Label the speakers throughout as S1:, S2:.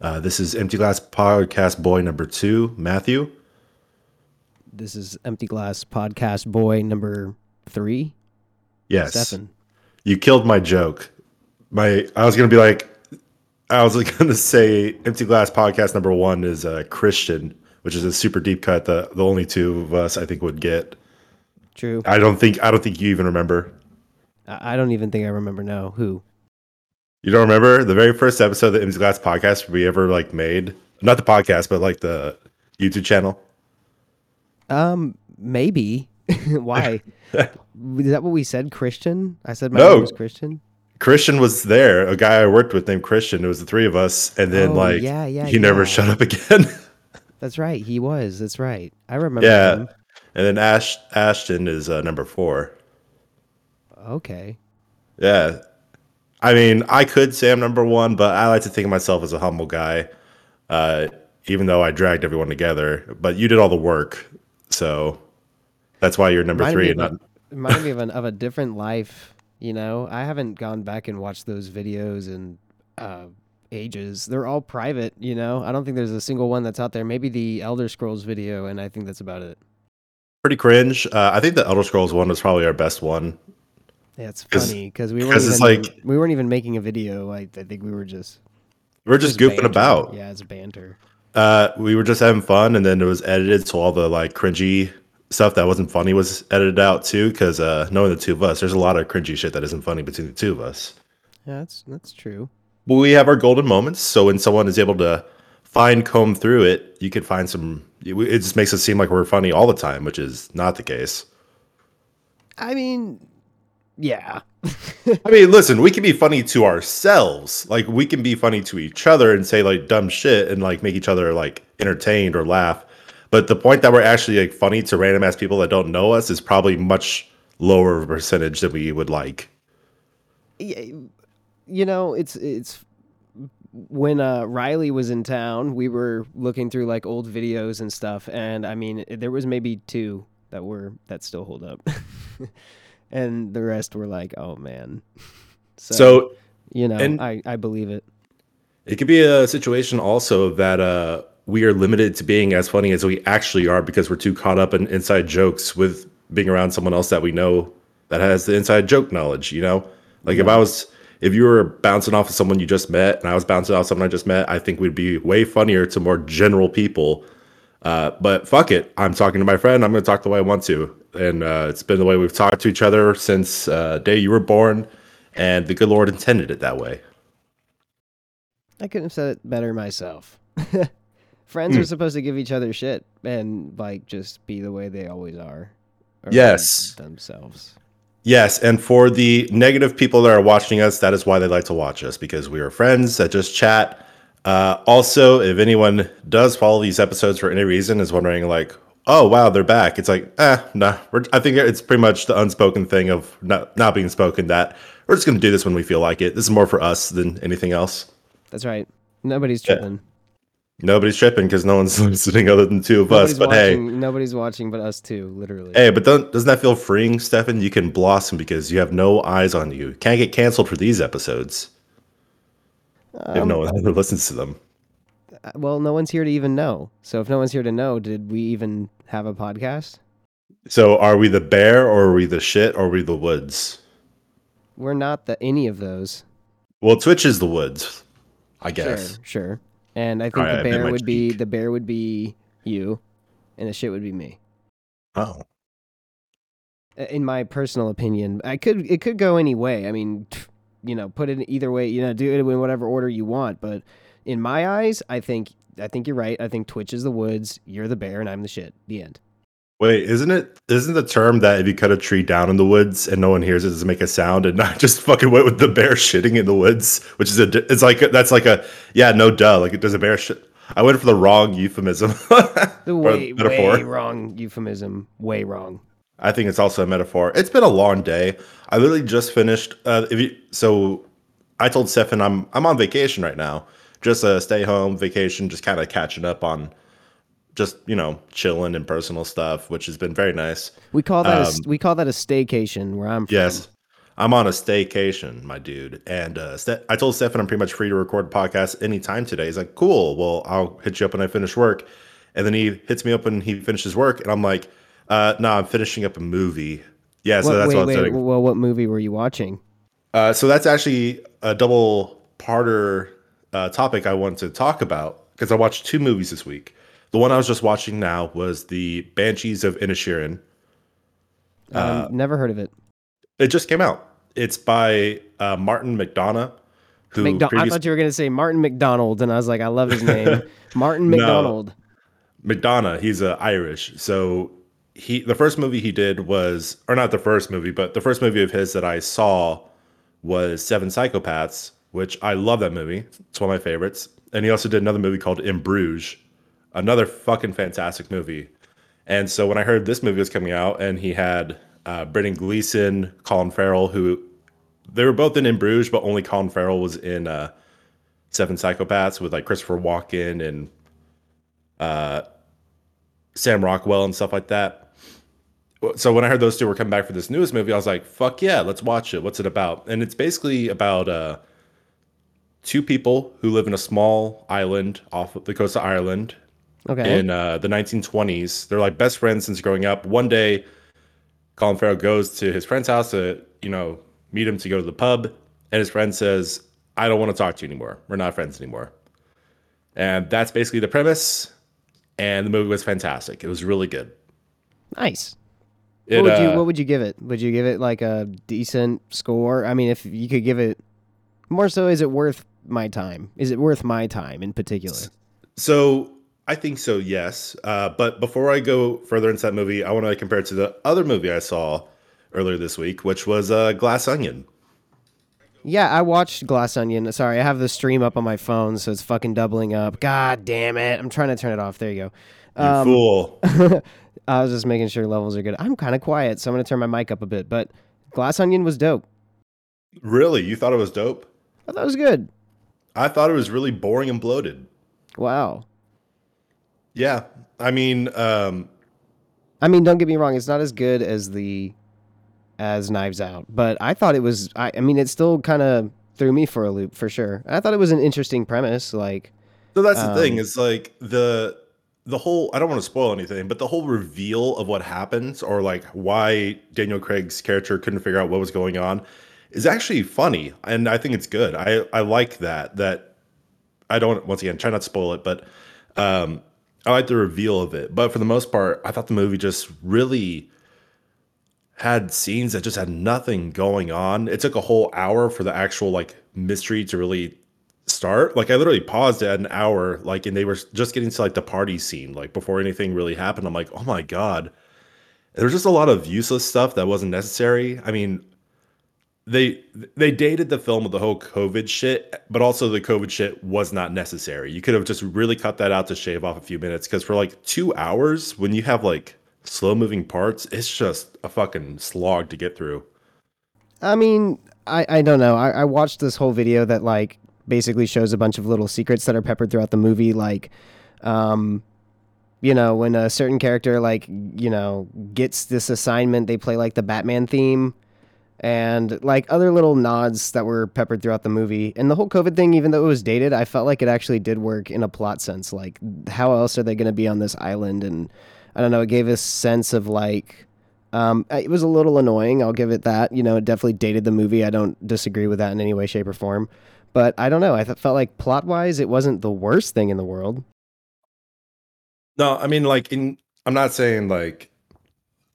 S1: Uh, this is Empty Glass Podcast Boy number two, Matthew.
S2: This is Empty Glass Podcast Boy number three.
S1: Yes.
S2: Stefan.
S1: You killed my joke. My I was gonna be like I was gonna say Empty Glass Podcast number one is uh, Christian, which is a super deep cut. The the only two of us I think would get.
S2: True.
S1: I don't think I don't think you even remember.
S2: I don't even think I remember now who.
S1: You don't remember the very first episode of the Empty Glass Podcast we ever like made? Not the podcast, but like the YouTube channel.
S2: Um, maybe. Why? is that what we said? Christian? I said my
S1: No.
S2: name was Christian.
S1: Christian was there, a guy I worked with named Christian. It was the three of us, and then
S2: Oh,
S1: like
S2: yeah, yeah,
S1: he never shut up again.
S2: That's right. He was. That's right. I remember
S1: yeah,
S2: him.
S1: and then Ash Ashton is uh, number four.
S2: Okay.
S1: Yeah, I mean I could say I'm number one, but I like to think of myself as a humble guy. Uh, even though I dragged everyone together, but you did all the work, so that's why you're number
S2: Reminded
S1: three.
S2: me
S1: And not,
S2: reminded me of, an, of a different life. You know, I haven't gone back and watched those videos in uh, ages. They're all private. You know, I don't think there's a single one that's out there. Maybe the Elder Scrolls video, and I think that's about it.
S1: pretty cringe. Uh, I think the Elder Scrolls one was probably our best one.
S2: Yeah, it's
S1: 'Cause-
S2: funny because we weren't even
S1: like-
S2: we weren't even making a video. I, I think we were just
S1: We're just,
S2: just
S1: goofing
S2: banter.
S1: about.
S2: Yeah, it's banter.
S1: Uh, we were just having fun, and then it was edited, so all the like cringy stuff that wasn't funny was edited out too. Because uh, knowing the two of us, there's a lot of cringy shit that isn't funny between the two of us.
S2: Yeah, that's that's true.
S1: But we have our golden moments, so when someone is able to find comb through it, you can find some. It just makes it seem like we're funny all the time, which is not the case.
S2: I mean, yeah,
S1: I mean, listen, we can be funny to ourselves. Like we can be funny to each other and say like dumb shit and like make each other like entertained or laugh. But the point that we're actually like funny to random ass people that don't know us is probably much lower of a percentage than we would like.
S2: Yeah, you know, it's it's when uh, Riley was in town, we were looking through like old videos and stuff, and I mean, there was maybe two that were that still hold up, and the rest were like, oh man. So,
S1: So
S2: you know,
S1: and-
S2: I I believe it.
S1: it could be a situation also that uh we are limited to being as funny as we actually are because we're too caught up in inside jokes with being around someone else that we know that has the inside joke knowledge, you know? Like if I was if you were bouncing off of someone you just met and I was bouncing off someone I just met, I think we'd be way funnier to more general people. Uh, but fuck it. I'm talking to my friend. I'm going to talk the way I want to. And uh, it's been the way we've talked to each other since uh, day you were born. And the good Lord intended it that way.
S2: I couldn't have said it better myself. Friends
S1: Hmm.
S2: are supposed to give each other shit and like just be the way they always are.
S1: Yes.
S2: themselves.
S1: Yes, and for the negative people that are watching us, that is why they like to watch us because we are friends that just chat. Uh, also, if anyone does follow these episodes for any reason, is wondering like, oh wow, they're back. It's like, eh, nah. We're, I think it's pretty much the unspoken thing of not not being spoken that we're just gonna do this when we feel like it. This is more for us than anything else.
S2: That's right. Nobody's
S1: Yeah.
S2: tripping.
S1: Nobody's tripping because no one's listening other than two of
S2: Nobody's
S1: us. But hey,
S2: nobody's watching but us two, literally.
S1: Hey, but don't, doesn't that feel freeing, Stefan? You can blossom because you have no eyes on you. Can't get canceled for these episodes. If no one ever listens to them.
S2: Uh, Well, no one's here to even know. So if no one's here to know, did we even have a podcast?
S1: So are we the bear or are we the shit or are we the woods?
S2: We're not the any of those.
S1: Well, Twitch is the woods, I guess.
S2: Sure, sure. And I think
S1: Alright, I
S2: the bear would be the bear would be you, and the shit would be me.
S1: Oh.
S2: Uh, In my personal opinion, I could it could go any way. I mean, you know, put it in either way. You know, do it in whatever order you want. But in my eyes, I think I think you're right. I think Twitch is the woods, you're the bear, and I'm the shit. The end.
S1: Wait, isn't it isn't the term that if you cut a tree down in the woods and no one hears it, doesn't make a sound and not just fucking went with the bear shitting in the woods, which is a it's like that's like a yeah no duh like it does a bear shit. I went for the wrong euphemism.
S2: The way way wrong euphemism. Way wrong.
S1: I think it's also a metaphor. It's been a long day. I literally just finished. Uh, if you, so, I told Stefan I'm I'm on vacation right now. Just a stay home vacation, just kind of catching up on, just you know, chilling and personal stuff, which has been very nice.
S2: We call that a,
S1: Um,
S2: s- we call that a staycation where I'm from.
S1: Yes, I'm on a staycation, my dude. And uh, Ste- I told Stefan I'm pretty much free to record podcasts anytime today. He's like, cool. Well, I'll hit you up when I finish work. And then he hits me up when he finishes work. And I'm like, uh, no, I'm finishing up a movie. Yeah, so
S2: What-
S1: that's
S2: wait,
S1: what I'm
S2: wait,
S1: saying.
S2: well, what movie were you watching?
S1: Uh, so that's actually a double parter uh, topic I wanted to talk about because I watched two movies this week. The one I was just watching now was the Banshees of Inisherin. Uh,
S2: Um, never heard of it.
S1: It just came out. It's by uh, Martin McDonagh, who
S2: McDo- I thought you were gonna say Martin McDonald, and I was like, I love his name, Martin McDonald.
S1: McDonagh. He's uh, Irish. So he the first movie he did was, or not the first movie, but the first movie of his that I saw was Seven Psychopaths, which I love that movie. It's one of my favorites. And he also did another movie called In Bruges, another fucking fantastic movie. And so when I heard this movie was coming out, and he had uh, Brendan Gleeson, Colin Farrell, who they were both in In Bruges, but only Colin Farrell was in uh, Seven Psychopaths with like Christopher Walken and uh, Sam Rockwell and stuff like that. So when I heard those two were coming back for this newest movie, I was like, "Fuck yeah, let's watch it. What's it about?" And it's basically about uh, two people who live in a small island off of the coast of Ireland
S2: Okay.
S1: in uh, the 1920s. They're like best friends since growing up. One day, Colin Farrell goes to his friend's house to, you know, meet him to go to the pub, and his friend says, "I don't want to talk to you anymore. We're not friends anymore." And that's basically the premise. And the movie was fantastic. It was really good.
S2: nice.
S1: It,
S2: what would you
S1: uh,
S2: What would you give it? Would you give it like a decent score? I mean, if you could give it more so, is it worth my time? Is it worth my time in particular?
S1: So I think so, yes. Uh, but before I go further into that movie, I want to compare it to the other movie I saw earlier this week, which was uh, Glass Onion.
S2: Yeah, I watched Glass Onion. Sorry, I have the stream up on my phone, so it's fucking doubling up. God damn it! I'm trying to turn it off. There you
S1: You
S2: go. Um,
S1: fool.
S2: I was just making sure levels are good. I'm kind of quiet, so I'm gonna turn my mic up a bit. But Glass Onion was dope.
S1: really? You thought it was dope?
S2: I thought it was good.
S1: I thought it was really boring and bloated.
S2: Wow.
S1: Yeah. I mean, um,
S2: I mean, don't get me wrong; it's not as good as the as Knives Out, but I thought it was. I, I mean, it still kind of threw me for a loop for sure. I thought it was an interesting premise. Like,
S1: so that's the thing. It's like the the whole. I don't want to spoil anything, but the whole reveal of what happens, or like why Daniel Craig's character couldn't figure out what was going on, is actually funny, and I think it's good. I I like that. That I don't once again try not to spoil it, but um, I like the reveal of it. But for the most part, I thought the movie just really had scenes that just had nothing going on. It took a whole hour for the actual like mystery to really start. Like I literally paused at an hour, like, and they were just getting to like the party scene, like before anything really happened. I'm like, oh my god. There's just a lot of useless stuff that wasn't necessary. I mean, they they dated the film with the whole COVID shit, but also the COVID shit was not necessary. You could have just really cut that out to shave off a few minutes because for like two hours, when you have like slow moving parts, it's just a fucking slog to get through.
S2: I mean, I I don't know. I, I watched this whole video that like basically shows a bunch of little secrets that are peppered throughout the movie, like, um. You know, when a certain character like you know gets this assignment, they play like the Batman theme, and like other little nods that were peppered throughout the movie. And the whole COVID thing, even though it was dated, I felt like it actually did work in a plot sense. Like, how else are they going to be on this island? And I don't know, it gave a sense of like, um, it was a little annoying. I'll give it that. You know, it definitely dated the movie. I don't disagree with that in any way, shape, or form. But I don't know. I felt like plot wise, it wasn't the worst thing in the world.
S1: No, I mean, like, in I'm not saying like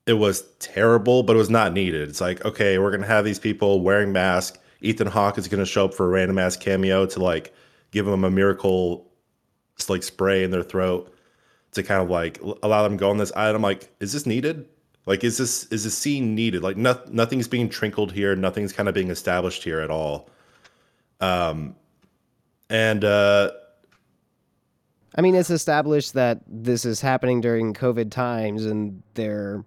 S1: it was terrible, but it was not needed. It's like, okay, we're gonna have these people wearing masks. Ethan Hawke is gonna show up for a random ass cameo to like give them a miracle, like spray in their throat to kind of like allow them to go on this. I'm like, is this needed? Like, is this is this scene needed? Like, no, nothing's being trickled here. Nothing's kind of being established here at all. Um, and uh,
S2: I mean, it's established that this is happening during COVID times, and they're,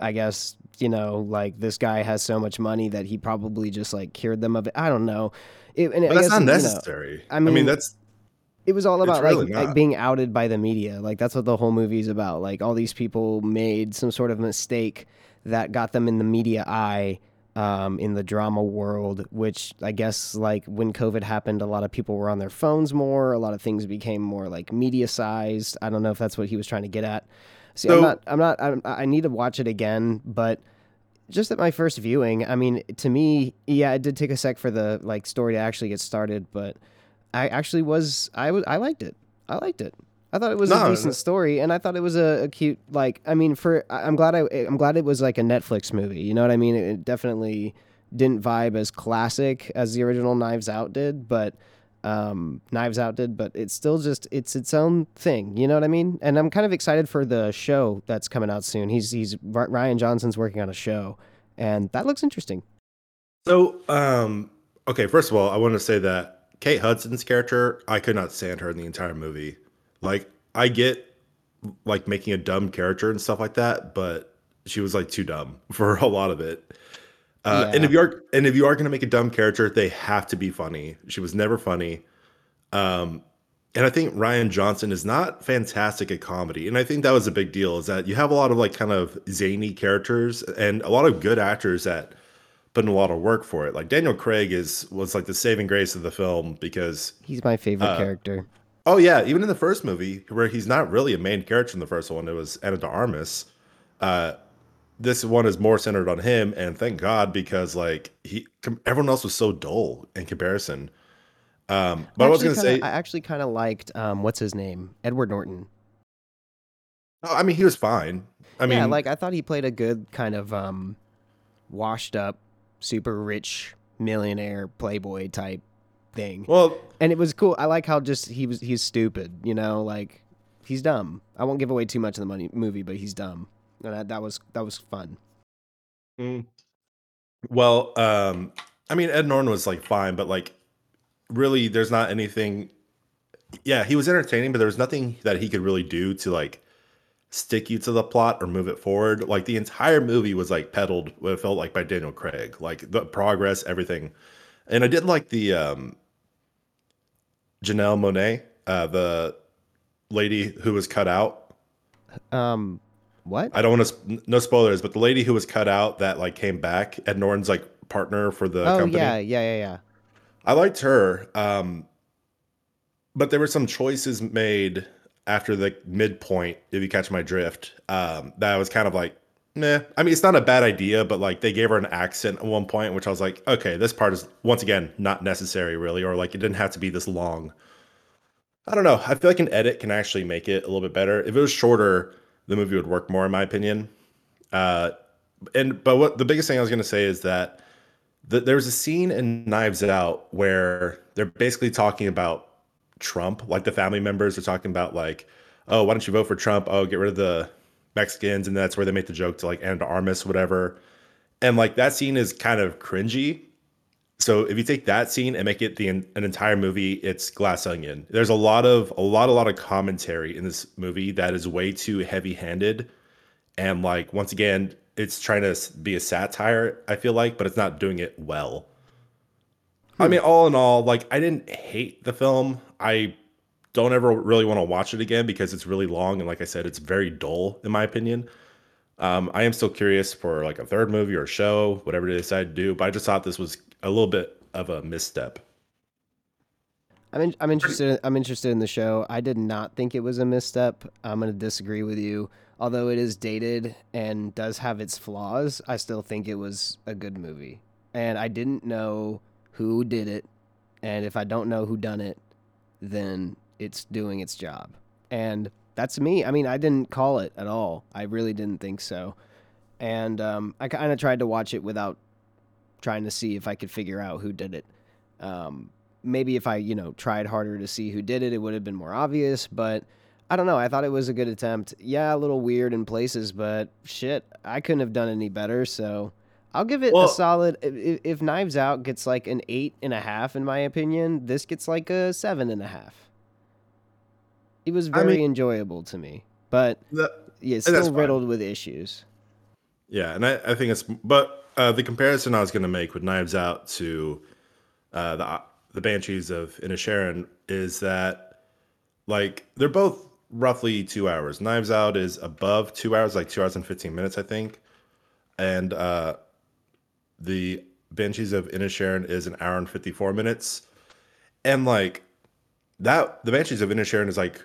S2: I guess, you know, like this guy has so much money that he probably just like cured them of it. I don't know. It, and I
S1: that's
S2: guess,
S1: not
S2: you know,
S1: necessary.
S2: I
S1: I mean,
S2: mean,
S1: that's
S2: it was all about
S1: really
S2: like, like being outed by the media. Like that's what the whole movie's about. Like all these people made some sort of mistake that got them in the media eye, um, in the drama world, which I guess like when COVID happened, a lot of people were on their phones more. A lot of things became more like media sized. I don't know if that's what he was trying to get at. See,
S1: So-
S2: I'm not. I'm not. I'm, I need to watch it again, but just at my first viewing, I mean, to me, yeah, it did take a sec for the like story to actually get started, but I actually was. I was. I liked it. I liked it. I thought it was
S1: No,
S2: a decent story, and I thought it was a, a cute like. I mean, for I'm glad I I'm glad it was like a Netflix movie. You know what I mean? It, it definitely didn't vibe as classic as the original Knives Out did, but um, Knives Out did. But it's still just it's its own thing. You know what I mean? And I'm kind of excited for the show that's coming out soon. He's he's Rian Johnson's working on a show, and that looks interesting.
S1: So, um, okay, first of all, I want to say that Kate Hudson's character, I could not stand her in the entire movie. Like, I get like making a dumb character and stuff like that, but she was like too dumb for a lot of it. Uh, And if you are and if you are going to make a dumb character, they have to be funny. She was never funny. Um, and I think Rian Johnson is not fantastic at comedy, and I think that was a big deal. Is that you have a lot of like kind of zany characters and a lot of good actors that put in a lot of work for it. Like Daniel Craig is was like the saving grace of the film because
S2: He's my favorite
S1: Uh,
S2: character.
S1: Oh yeah, even in the first movie where he's not really a main character in the first one, it was Ana de Armas. Uh, this one is more centered on him, and thank God because like he everyone else was so dull in comparison. Um, but I was gonna
S2: kinda-
S1: say,
S2: I actually kind of liked um, what's his name, Edward Norton.
S1: oh, I mean, he was fine. I mean,
S2: yeah, like I thought he played a good kind of um, washed up, super rich millionaire playboy type thing,
S1: well,
S2: and it was cool. I like how just he was he's stupid, you know, like he's dumb. I won't give away too much of the money, movie, but he's dumb, and that, that was that was fun.
S1: Mm. Well, um, I mean, Ed Norton was like fine, but like, really, there's not anything. Yeah, he was entertaining, but there was nothing that he could really do to like stick you to the plot or move it forward. Like the entire movie was like peddled. What it felt like by Daniel Craig, like the progress, everything. And I did like the um, Janelle Monáe, uh, the lady who was cut out.
S2: Um, what?
S1: I don't want to no spoilers, but the lady who was cut out that like came back, Ed Norton's like partner for the
S2: oh
S1: company.
S2: yeah, yeah, yeah, yeah.
S1: I liked her. Um but there were some choices made after the midpoint, if you catch my drift. Um that was kind of like Meh. I mean, it's not a bad idea, but like they gave her an accent at one point, which I was like, okay, this part is once again not necessary, really, or like it didn't have to be this long. I don't know. I feel like an edit can actually make it a little bit better. If it was shorter, the movie would work more, in my opinion. Uh, and but what the biggest thing I was going to say is that the, there was a scene in Knives Out where they're basically talking about Trump, like the family members are talking about like, oh, why don't you vote for Trump? Oh, get rid of the Mexicans, and that's where they make the joke to like Ana Armas, whatever. And like that scene is kind of cringy. So if you take that scene and make it the an entire movie, it's glass onion. There's a lot of a lot a lot of commentary in this movie that is way too heavy-handed, and like once again, it's trying to be a satire. I feel like, but it's not doing it well. I hmm. mean, all in all, like I didn't hate the film. I don't ever really want to watch it again because it's really long and, like I said, it's very dull in my opinion. Um, I am still curious for like a third movie or show, whatever they decide to do. But I just thought this was a little bit of a misstep.
S2: I'm in, I'm interested. I'm interested in the show. I did not think it was a misstep. I'm going to disagree with you. Although it is dated and does have its flaws, I still think it was a good movie. And I didn't know who did it, and if I don't know who done it, then it's doing its job. And that's me. I mean, I didn't call it at all. I really didn't think so. And um, I kind of tried to watch it without trying to see if I could figure out who did it. Um, maybe if I, you know, tried harder to see who did it, it would have been more obvious. But I don't know. I thought it was a good attempt. Yeah, a little weird in places, but shit, I couldn't have done any better. So I'll give it
S1: Well-
S2: a solid. If, if Knives Out gets like an eight and a half, in my opinion, this gets like a seven and a half. It was
S1: I
S2: very
S1: mean-
S2: enjoyable to me, but yeah, it's still
S1: fine.
S2: riddled with issues.
S1: Yeah, and I, I think it's but uh, the comparison I was going to make with Knives Out to uh, the the Banshees of Inisherin is that like they're both roughly two hours. Knives Out is above two hours, like two hours and fifteen minutes, I think, and uh, the Banshees of Inisherin is an hour and 54 minutes. And like that the Banshees of Inisherin is like,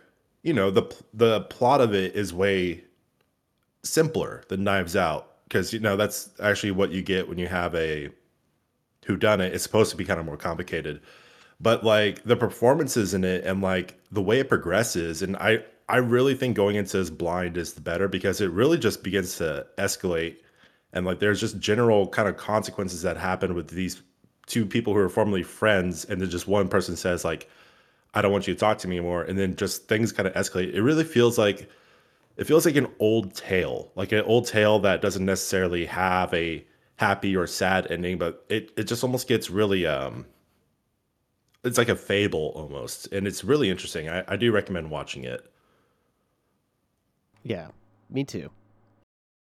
S1: you know, the the plot of it is way simpler than Knives Out because you know that's actually what you get when you have a who done it. It's supposed to be kind of more complicated. But like the performances in it and like the way it progresses and I I really think going into this blind is the better because it really just begins to escalate and like there's just general kind of consequences that happen with these two people who are formerly friends and then just one person says like I don't want you to talk to me anymore and then just things kind of escalate. It really feels like it feels like an old tale, like an old tale that doesn't necessarily have a happy or sad ending, but it it just almost gets really um it's like a fable almost, and it's really interesting. I, I do recommend watching it.
S2: Yeah, me too.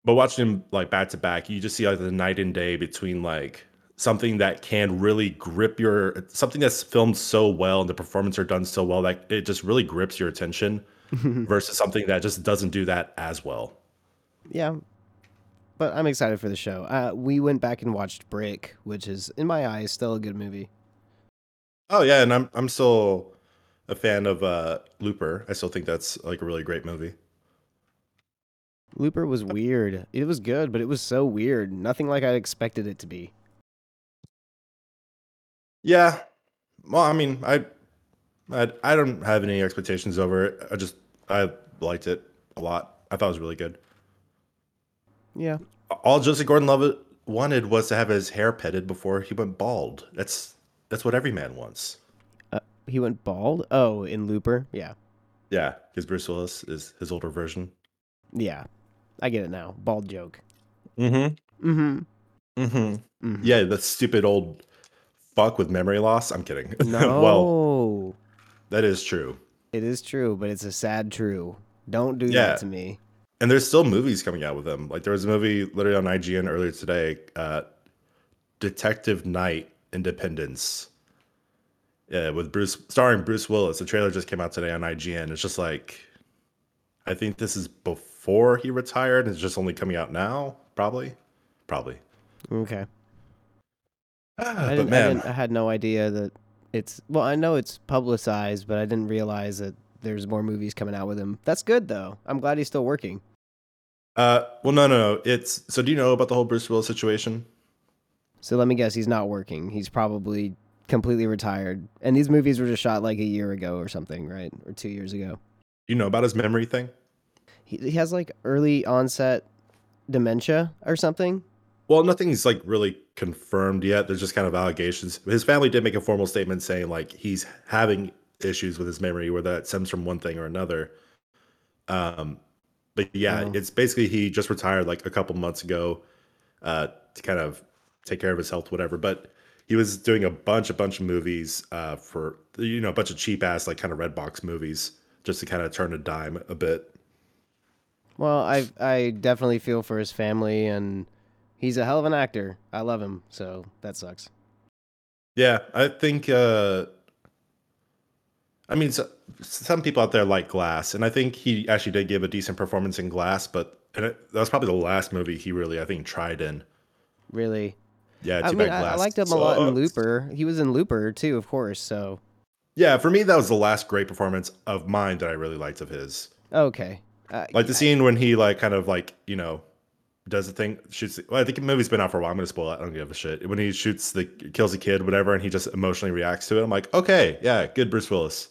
S1: But watching them like back to back, you just see like the night and day between like something that can really grip your something that's filmed so well and the performance are done so well that it just really grips your attention versus something that just doesn't do that as well.
S2: Yeah, but I'm excited for the show. Uh, we went back and watched Brick, which is, in my eyes, still a good movie.
S1: Oh yeah, and I'm I'm still a fan of uh, Looper. I still think that's like a really great movie.
S2: Looper was weird. It was good, but it was so weird. Nothing like I expected it to be.
S1: Yeah. Well, I mean, I, I, I don't have any expectations over it. I just I liked it a lot. I thought it was really good.
S2: Yeah.
S1: All Joseph Gordon-Levitt wanted was to have his hair petted before he went bald. That's that's what every man wants.
S2: Uh, he went bald. Oh, in Looper. Yeah.
S1: Yeah, because Bruce Willis is his older version.
S2: Yeah, I get it now. Bald joke.
S1: Mm-hmm.
S2: Mm-hmm.
S1: Mm-hmm.
S2: Mhm.
S1: Yeah, that stupid old fuck with memory loss. I'm kidding.
S2: No.
S1: well, that is true.
S2: it is true, but it's a sad true. Don't do
S1: Yeah.
S2: that to me.
S1: And there's still movies coming out with him. Like there was a movie literally on IGN earlier today, uh, Detective Knight Independence. Yeah, with Bruce starring Bruce Willis. The trailer just came out today on IGN. It's just like I think this is before he retired. It's just only coming out now, probably. Probably.
S2: Okay.
S1: Ah,
S2: I didn't, I
S1: man,
S2: didn't. I had no idea that it's. Well, I know it's publicized, but I didn't realize that there's more movies coming out with him. That's good though. I'm glad he's still working.
S1: uh well no no no. It's so do you know about the whole Bruce Willis situation?
S2: So let me guess, he's not working. He's probably completely retired. And these movies were just shot like a year ago or something, right? Or two years ago.
S1: You know about his memory thing?
S2: He, he has like early onset dementia or something.
S1: Well, nothing's like really confirmed yet. There's just kind of allegations. His family did make a formal statement saying like he's having issues with his memory, where that stems from one thing or another. Um, but yeah,
S2: Oh.
S1: it's basically he just retired like a couple months ago, uh, to kind of take care of his health, whatever. But he was doing a bunch, a bunch of movies, uh, for you know, a bunch of cheap ass like kind of red box movies, just to kind of turn a dime a bit.
S2: Well, I I definitely feel for his family, and he's a hell of an actor. I love him, so that sucks.
S1: Yeah, I think. uh I mean, so, some people out there like Glass, and I think he actually did give a decent performance in Glass, but and it, that was probably the last movie he really, I think, tried in.
S2: Really,
S1: Yeah, too
S2: I mean,
S1: bad
S2: I,
S1: Glass.
S2: I liked him a lot in
S1: sucks.
S2: Looper. He was in Looper too, of course. So
S1: Yeah, for me, that was the last great performance of mine that I really liked of his.
S2: okay, uh,
S1: Like the scene when he like kind of like you know does the thing shoots. Well, I think the movie's been out for a while. I'm gonna spoil it. I don't give a shit. When he shoots the kills a kid, whatever, and he just emotionally reacts to it. I'm like, okay, yeah, good Bruce Willis.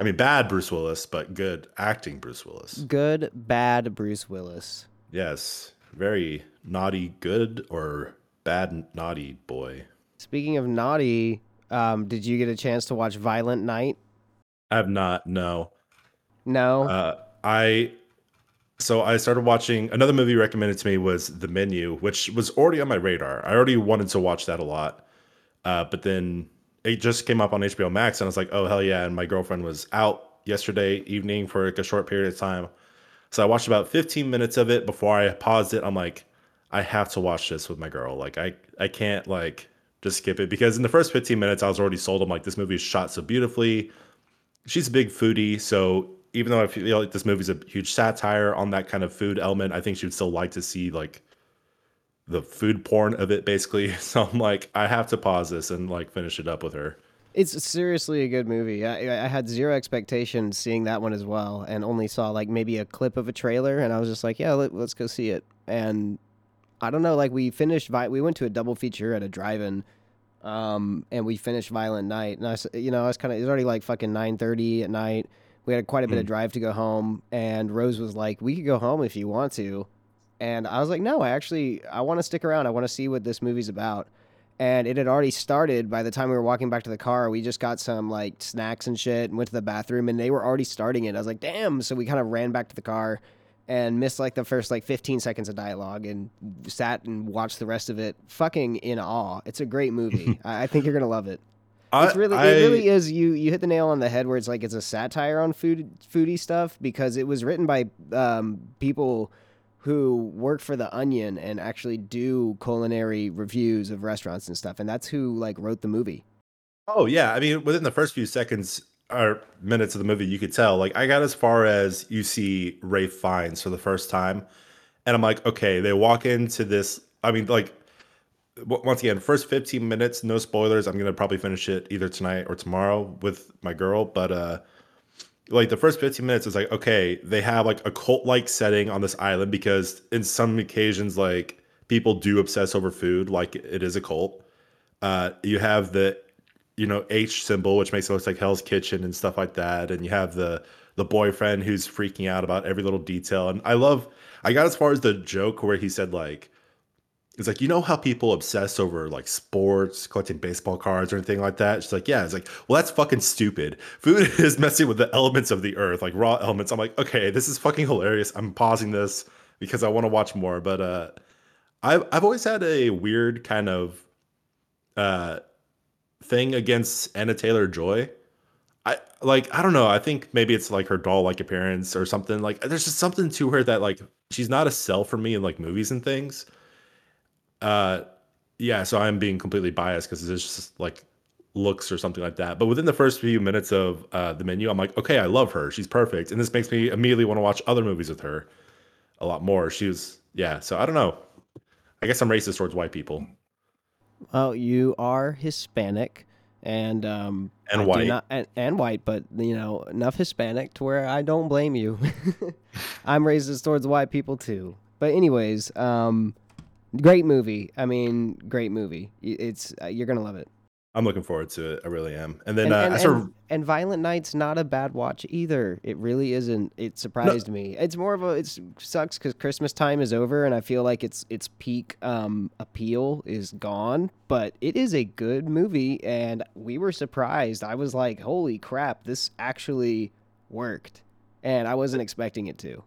S1: I mean, bad Bruce Willis, but good acting Bruce Willis.
S2: good bad Bruce Willis.
S1: Yes, very naughty, good or bad naughty boy.
S2: Speaking of naughty, um, did you get a chance to watch Violent Night?
S1: I have not. No,
S2: No.
S1: uh, I. So I started watching another movie recommended to me was The Menu, which was already on my radar. I already wanted to watch that a lot, uh, but then it just came up on HBO Max, and I was like, "Oh hell yeah!" And my girlfriend was out yesterday evening for like a short period of time, so I watched about 15 minutes of it before I paused it. I'm like, I have to watch this with my girl. Like I I can't like just skip it because in the first 15 minutes I was already sold. I'm like, this movie is shot so beautifully. She's a big foodie, so even though I feel like this movie's a huge satire on that kind of food element, I think she would still like to see like the food porn of it basically. So I'm like, I have to pause this and like finish it up with her.
S2: It's seriously a good movie. I, I had zero expectations seeing that one as well, and only saw like maybe a clip of a trailer, and I was just like, yeah, let, us go see it. And I don't know, like we finished, we went to a double feature at a drive-in, um, and we finished Violent Night, and I, you know, I was kind of, it was already like fucking nine thirty at night. We had quite a bit mm. of drive to go home, and Rose was like, "We could go home if you want to," and I was like, "No, I actually, I want to stick around. I want to see what this movie's about." and it had already started by the time we were walking back to the car. We just got some like snacks and shit and went to the bathroom and they were already starting it. I was like damn. So we kind of ran back to the car and missed like the first like 15 seconds of dialogue and sat and watched the rest of it fucking in awe. It's a great movie. I, think you're gonna love it it's really I, it really is you you hit the nail on the head where it's like it's a satire on food foodie stuff because it was written by um, people who work for the Onion and actually do culinary reviews of restaurants and stuff, and that's who like wrote the movie.
S1: Oh yeah, I mean, within the first few seconds or minutes of the movie, you could tell. Like, I got as far as you see Ralph Fiennes for the first time, and I'm like, okay, they walk into this. I mean, like, once again, first 15 minutes, no spoilers. I'm gonna probably finish it either tonight or tomorrow with my girl, but uh like the first 15 minutes is like okay they have like a cult like setting on this island because in some occasions like people do obsess over food like it is a cult uh you have the you know h symbol which makes it look like hell's kitchen and stuff like that and you have the the boyfriend who's freaking out about every little detail and i love i got as far as the joke where he said like it's like you know how people obsess over like sports collecting baseball cards or anything like that? She's like yeah. It's like well that's fucking stupid. Food is messing with the elements of the earth like raw elements. I'm like okay this is fucking hilarious. I'm pausing this because i want to watch more. But uh i've, I've always had a weird kind of uh thing against Anya Taylor-Joy. I like I don't know. I think maybe it's like her doll like appearance or something. Like there's just something to her that like she's not a sell for me in like movies and things. Uh, yeah, so I'm being completely biased because it's just like looks or something like that. But within the first few minutes of uh, the menu, I'm like, okay, I love her. She's perfect, and this makes me immediately want to watch other movies with her a lot more. She was, yeah. So I don't know. I guess I'm racist towards white people.
S2: Well, you are Hispanic and um
S1: and I white
S2: not, and, and, white, but you know enough Hispanic to where I don't blame you. I'm racist towards white people too. But anyways, um, Great movie. I mean, great movie. It's uh, you're gonna love it.
S1: I'm looking forward to it. I really am. And then
S2: and,
S1: uh,
S2: and,
S1: I sort of...
S2: and Violent Night's not a bad watch either. It really isn't. It surprised no. me. It's more of a. It sucks because Christmas time is over, and I feel like its its peak um, appeal is gone. But it is a good movie, and we were surprised. I was like, "Holy crap! This actually worked," and I wasn't expecting it to.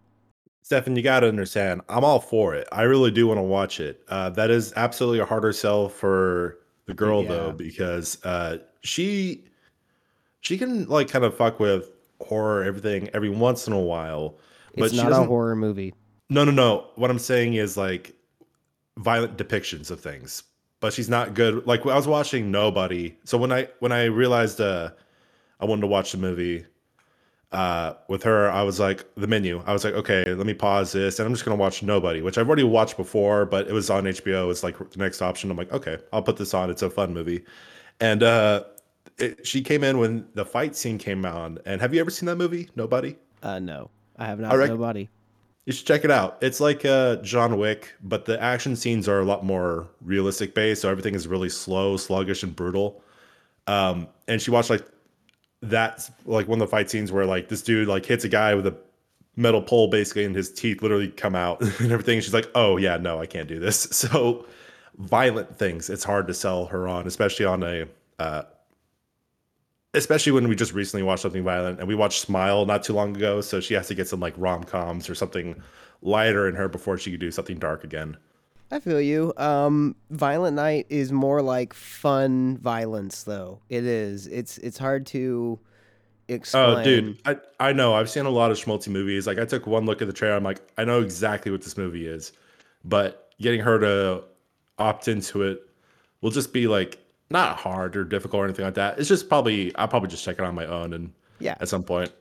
S1: Stefan, you got to understand, I'm all for it. I really do want to watch it. Uh, that is absolutely a harder sell for the girl yeah. though, because uh, she she can like kind of fuck with horror everything every once in a while.
S2: But it's not a horror movie.
S1: No, no, no. What I'm saying is like violent depictions of things. But she's not good. Like I was watching Nobody. So when I when I realized uh, I wanted to watch the movie, uh, with her, I was like, the menu. I was like, okay, let me pause this, and I'm just gonna watch Nobody, which I've already watched before, but it was on HBO. It's like the next option. I'm like, okay, I'll put this on. It's a fun movie, and uh, it, she came in when the fight scene came on. And have you ever seen that movie, Nobody?
S2: Uh, no, I have not. Rec- Nobody.
S1: You should check it out. It's like uh, John Wick, but the action scenes are a lot more realistic based. So everything is really slow, sluggish, and brutal. Um, and she watched like that's like one of the fight scenes where like this dude like hits a guy with a metal pole basically and his teeth literally come out and everything. She's like, oh yeah, no, I can't do this. So violent things, it's hard to sell her on, especially on a uh, especially when we just recently watched something violent and we watched Smile not too long ago. So she has to get some like rom coms or something lighter in her before she could do something dark again.
S2: I feel you. Um, Violent Night is more like fun violence, though. It is. It's it's hard to explain.
S1: Oh, dude, I I know. I've seen a lot of schmaltzy movies. Like I took one look at the trailer. I'm like, I know exactly what this movie is, but getting her to opt into it will just be like not hard or difficult or anything like that. It's just probably I'll probably just check it on my own and
S2: yeah,
S1: at some point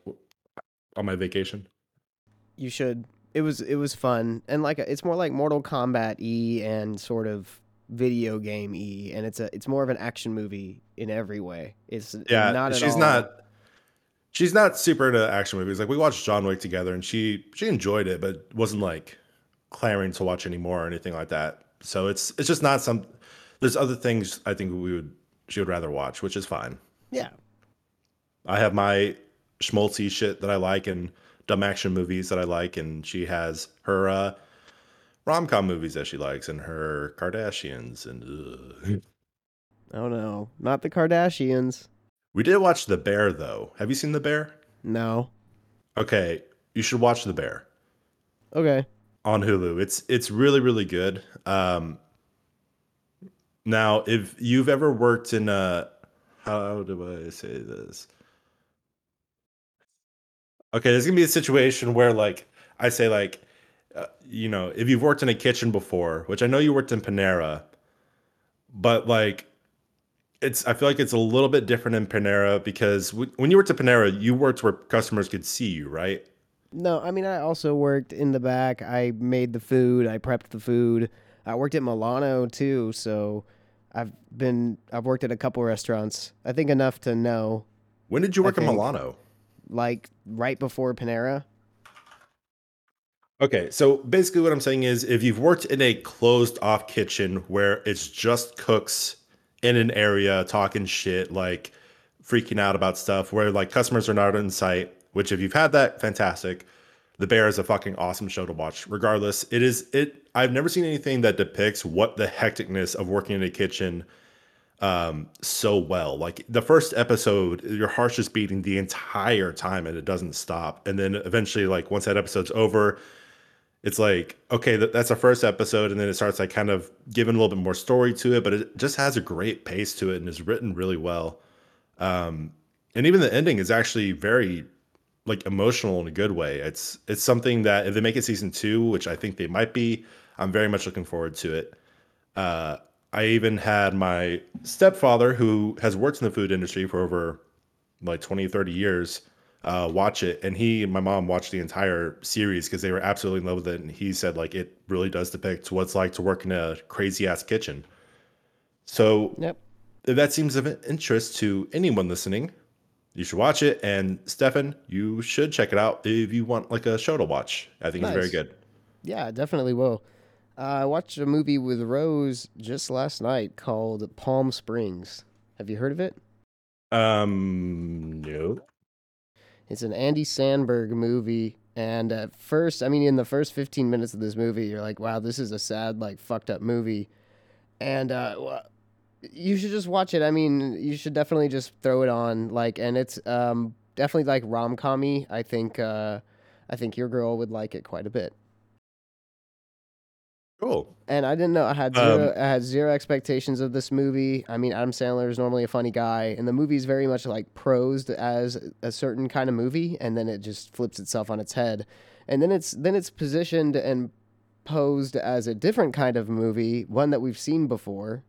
S1: on my vacation.
S2: You should it was it was fun and like it's more like Mortal Kombat e and sort of video game e and it's a it's more of an action movie in every way. It's
S1: Yeah,
S2: not
S1: she's
S2: all-
S1: not she's not super into action movies. Like we watched John Wick together and she she enjoyed it, but wasn't like clamoring to watch anymore or anything like that. So it's it's just not some there's other things I think we would she would rather watch, which is fine.
S2: yeah
S1: I have my schmaltzy shit that I like and dumb action movies that I like, and she has her uh, rom com movies that she likes and her Kardashians. And ugh.
S2: oh no not the Kardashians
S1: we did watch The Bear though. Have you seen The Bear?
S2: no
S1: Okay, you should watch The Bear
S2: okay
S1: on Hulu. It's it's really really good. Um, now, if you've ever worked in a how do I say this? Okay, there's gonna be a situation where like I say like uh, you know if you've worked in a kitchen before, which I know you worked in Panera, but like it's I feel like it's a little bit different in Panera because w- when you worked at Panera, you worked where customers could see you, right?
S2: No, I mean I also worked in the back. I made the food. I prepped the food. I worked at Milano too, so I've been I've worked at a couple restaurants. I think enough to know
S1: When did you work in
S2: think-
S1: Milano?
S2: Like right before Panera.
S1: Okay, so basically what I'm saying is if you've worked in a closed off kitchen where it's just cooks in an area talking shit, like freaking out about stuff, where like customers are not in sight, which if you've had that, fantastic. The Bear is a fucking awesome show to watch. Regardless, it is it I've never seen anything that depicts what the hecticness of working in a kitchen um so well. Like the first episode, your heart's just beating the entire time and it doesn't stop. And then eventually, like once that episode's over, it's like okay that, that's the first episode and then it starts like kind of giving a little bit more story to it but it just has a great pace to it and is written really well um and even the ending is actually very like emotional in a good way it's it's something that if they make it season two which i think they might be i'm very much looking forward to it uh i even had my stepfather who has worked in the food industry for over like 20 30 years uh, watch it. And he and my mom watched the entire series because they were absolutely in love with it. And he said like it really does depict what it's like to work in a crazy ass kitchen. So
S2: Yep.
S1: if that seems of interest to anyone listening. You should watch it. And stefan you should check it out if you want like a show to watch. I think it's very good.
S2: Yeah, I definitely will. Uh, I watched a movie with Rose just last night called Palm Springs. Have you heard of it?
S1: um no
S2: It's an Andy Samberg movie. And at first, I mean, in the first 15 minutes of this movie, you're like, wow, this is a sad, like, fucked up movie. And uh, you should just watch it. I mean, you should definitely just throw it on. Like, and it's um, definitely like rom commy. I think, uh, I think your girl would like it quite a bit.
S1: Cool
S2: And I didn't know I had zero,
S1: Um,
S2: I had zero expectations of this movie. I mean, Adam Sandler is normally a funny guy, and the movie's very much like prosed as a certain kind of movie, and then it just flips itself on its head, and then it's then it's positioned and posed as a different kind of movie, one that we've seen before.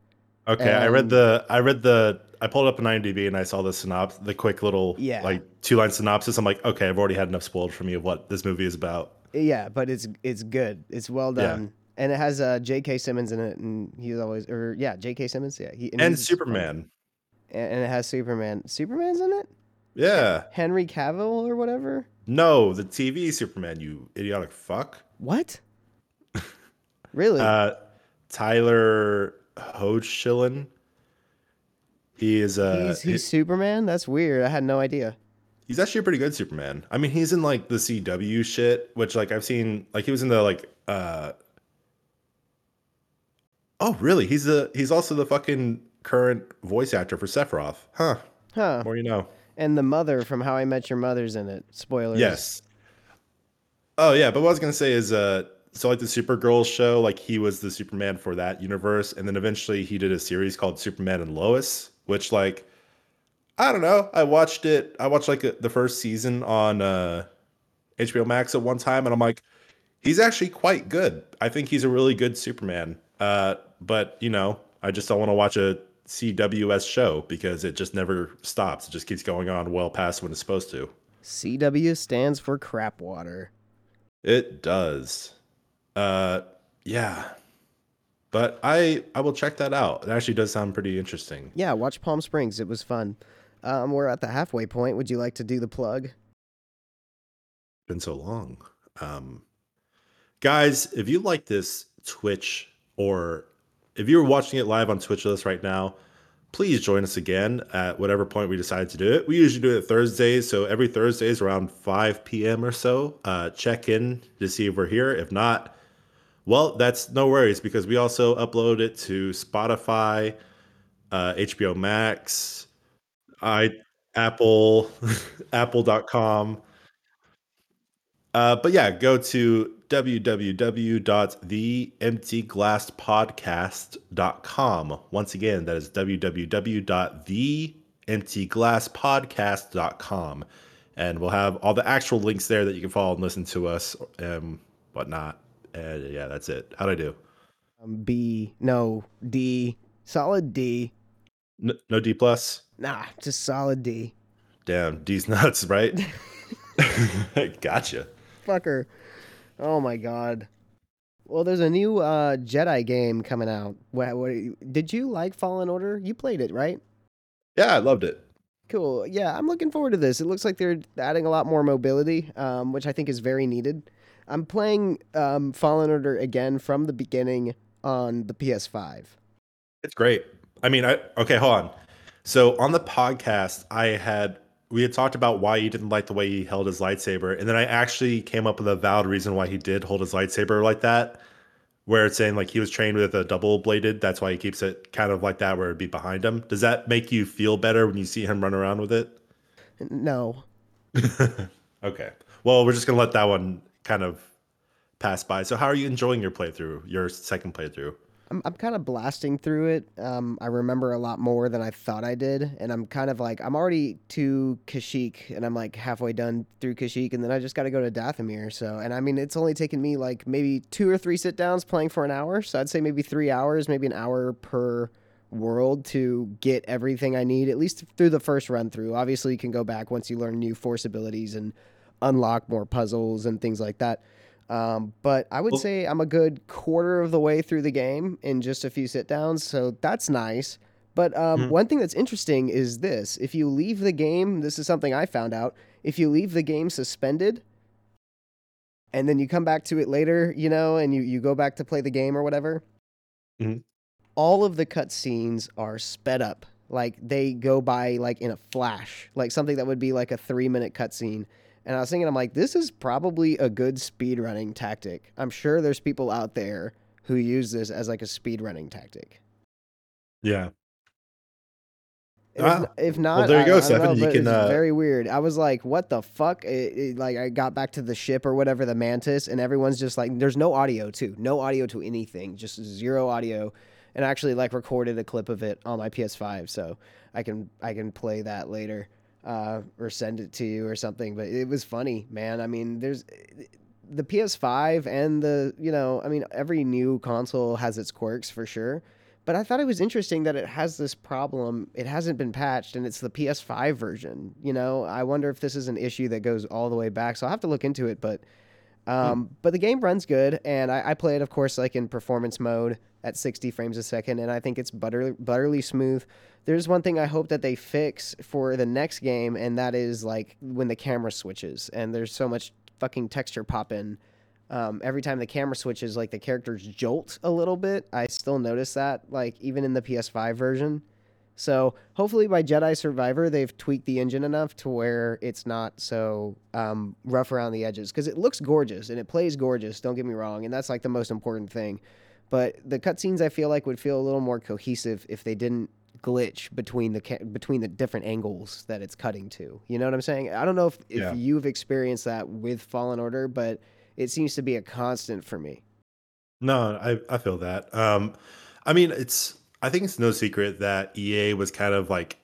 S1: okay i read the i read the i pulled up an imdb and i saw the synops the quick little
S2: Yeah.
S1: like two line synopsis i'm like okay i've already had enough spoiled for me of what this movie is about
S2: Yeah, but it's it's good. It's well
S1: Yeah.
S2: And it has uh, J.K. Simmons in it, and he's always, or yeah, J.K. Simmons, yeah, he,
S1: and
S2: he's-
S1: superman
S2: and and it has Superman. Superman's in it.
S1: yeah
S2: Henry Cavill or whatever.
S1: No, the TV Superman, you idiotic fuck.
S2: What? really?
S1: Uh, Tyler Hoechlin. He is uh
S2: he's he's Superman. That's weird. I had no idea.
S1: he's actually a pretty good Superman. I mean, he's in like the CW shit, which like I've seen like he was in the like uh Oh, really? He's the he's also the fucking current voice actor for Sephiroth. Huh.
S2: Huh?
S1: More you know.
S2: And the mother from How I Met Your Mother's in it. Spoilers.
S1: Yes. Oh yeah, but what I was gonna say is, uh, so like the Supergirl show, like he was the Superman for that universe, and then eventually he did a series called Superman and Lois, which like, I don't know, I watched it. I watched like the first season on uh, HBO Max at one time, and I'm like, he's actually quite good. I think he's a really good Superman. Uh, but you know, I just don't want to watch a CWS show because it just never stops. It just keeps going on well past when it's supposed to.
S2: CW stands for crap water.
S1: It does. Uh, yeah. But I I will check that out. It actually does sound pretty interesting.
S2: Yeah, watch Palm Springs. It was fun. Um, we're at the halfway point. Would you like to do the plug?
S1: Been so long. Um, guys, if you like this Twitch or if you're watching it live on Twitch with us right now, please join us again at whatever point we decide to do it. We usually do it Thursdays, so every Thursday is around 5 p.m. or so. Uh, check in to see if we're here. If not, well, that's no worries because we also upload it to Spotify, uh, HBO Max, I Apple, Apple.com. Uh, but yeah, go to www.theemptyglasspodcast.com. Once again, that is www.theemptyglasspodcast.com. And we'll have all the actual links there that you can follow and listen to us and whatnot. And yeah, that's it. How'd I do?
S2: Um, B, no, D, solid D.
S1: No, no D plus?
S2: Nah, just solid D.
S1: Damn, D's nuts, right? gotcha.
S2: Fucker. Oh my god. Well, there's a new uh, Jedi game coming out. What, what, did you like Fallen Order? You played it, right?
S1: Yeah, I loved it.
S2: Cool. Yeah, I'm looking forward to this. It looks like they're adding a lot more mobility, um, which I think is very needed. I'm playing um, Fallen Order again from the beginning on the PS5.
S1: It's great. I mean, I okay, hold on. So on the podcast, I had we had talked about why he didn't like the way he held his lightsaber, and then I actually came up with a valid reason why he did hold his lightsaber like that, where it's saying like he was trained with a double bladed. That's why he keeps it kind of like that, where it'd be behind him. Does that make you feel better when you see him run around with it?
S2: No.
S1: okay. Well, we're just gonna let that one kind of pass by. So, how are you enjoying your playthrough? Your second playthrough?
S2: I'm I'm kind of blasting through it. Um, I remember a lot more than I thought I did, and I'm kind of like I'm already to Kashyyyk, and I'm like halfway done through Kashyyyk, and then I just got to go to Dathomir. So, and I mean, it's only taken me like maybe two or three sit downs playing for an hour. So I'd say maybe three hours, maybe an hour per world to get everything I need, at least through the first run through. Obviously, you can go back once you learn new force abilities and unlock more puzzles and things like that. Um, but I would say I'm a good quarter of the way through the game in just a few sit downs, so that's nice. But um, mm-hmm. one thing that's interesting is this: if you leave the game, this is something I found out. If you leave the game suspended, and then you come back to it later, you know, and you you go back to play the game or whatever, mm-hmm. all of the cutscenes are sped up. Like they go by like in a flash, like something that would be like a three minute cutscene and I was thinking, I'm like, this is probably a good speed running tactic. I'm sure there's people out there who use this as like a speed running tactic.
S1: Yeah.
S2: If, ah, if not,
S1: well, there you go, Stefan.
S2: you
S1: can. Uh...
S2: Very weird. I was like, "What the fuck?" It, it, like, I got back to the ship or whatever, the Mantis, and everyone's just like, "There's no audio too, no audio to anything, just zero audio." And I actually like recorded a clip of it on my PS5, so I can I can play that later uh, or send it to you or something. But it was funny, man. I mean, there's the PS5 and the you know, I mean, every new console has its quirks for sure. But I thought it was interesting that it has this problem. It hasn't been patched, and it's the PS5 version. You know, I wonder if this is an issue that goes all the way back. So I'll have to look into it. But um, mm. but the game runs good, and I, I, play it, of course, like in performance mode at 60 frames a second, and I think it's butter, butterly smooth. There's one thing I hope that they fix for the next game, and that is like when the camera switches, and there's so much fucking texture popping. Um, every time the camera switches, like the characters jolt a little bit. I still notice that, like even in the PS5 version. So hopefully by Jedi Survivor they've tweaked the engine enough to where it's not so um, rough around the edges because it looks gorgeous and it plays gorgeous. Don't get me wrong, and that's like the most important thing. But the cutscenes I feel like would feel a little more cohesive if they didn't glitch between the ca- between the different angles that it's cutting to. You know what I'm saying? I don't know if, if yeah. you've experienced that with Fallen Order, but it seems to be a constant for me.
S1: No, I I feel that. Um, I mean, it's I think it's no secret that EA was kind of like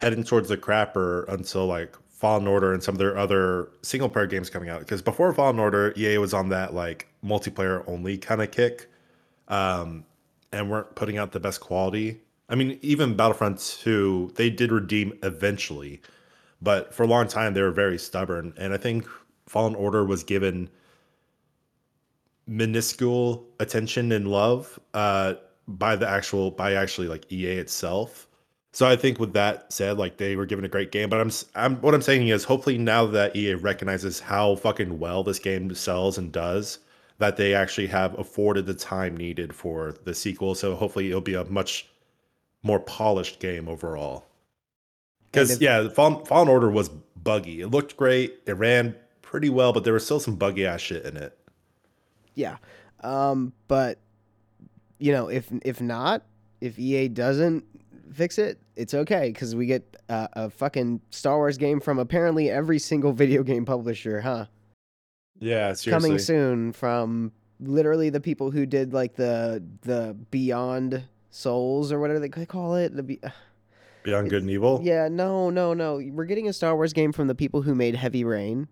S1: heading towards the crapper until like Fallen Order and some of their other single player games coming out. Because before Fallen Order, EA was on that like multiplayer only kind of kick, um, and weren't putting out the best quality. I mean, even Battlefront 2, they did redeem eventually, but for a long time they were very stubborn. And I think Fallen Order was given minuscule attention and love uh, by the actual by actually like EA itself. So I think with that said, like they were given a great game, but I'm I'm what I'm saying is hopefully now that EA recognizes how fucking well this game sells and does, that they actually have afforded the time needed for the sequel. So hopefully it'll be a much more polished game overall. Because yeah, Fallen, Fallen Order was buggy. It looked great. It ran pretty well, but there was still some buggy ass shit in it.
S2: Yeah, um, but you know, if if not, if EA doesn't fix it, it's okay because we get uh, a fucking Star Wars game from apparently every single video game publisher, huh?
S1: Yeah, seriously.
S2: Coming soon from literally the people who did like the the Beyond Souls or whatever they call it. The be-
S1: Beyond Good and Evil.
S2: Yeah, no, no, no. We're getting a Star Wars game from the people who made Heavy Rain.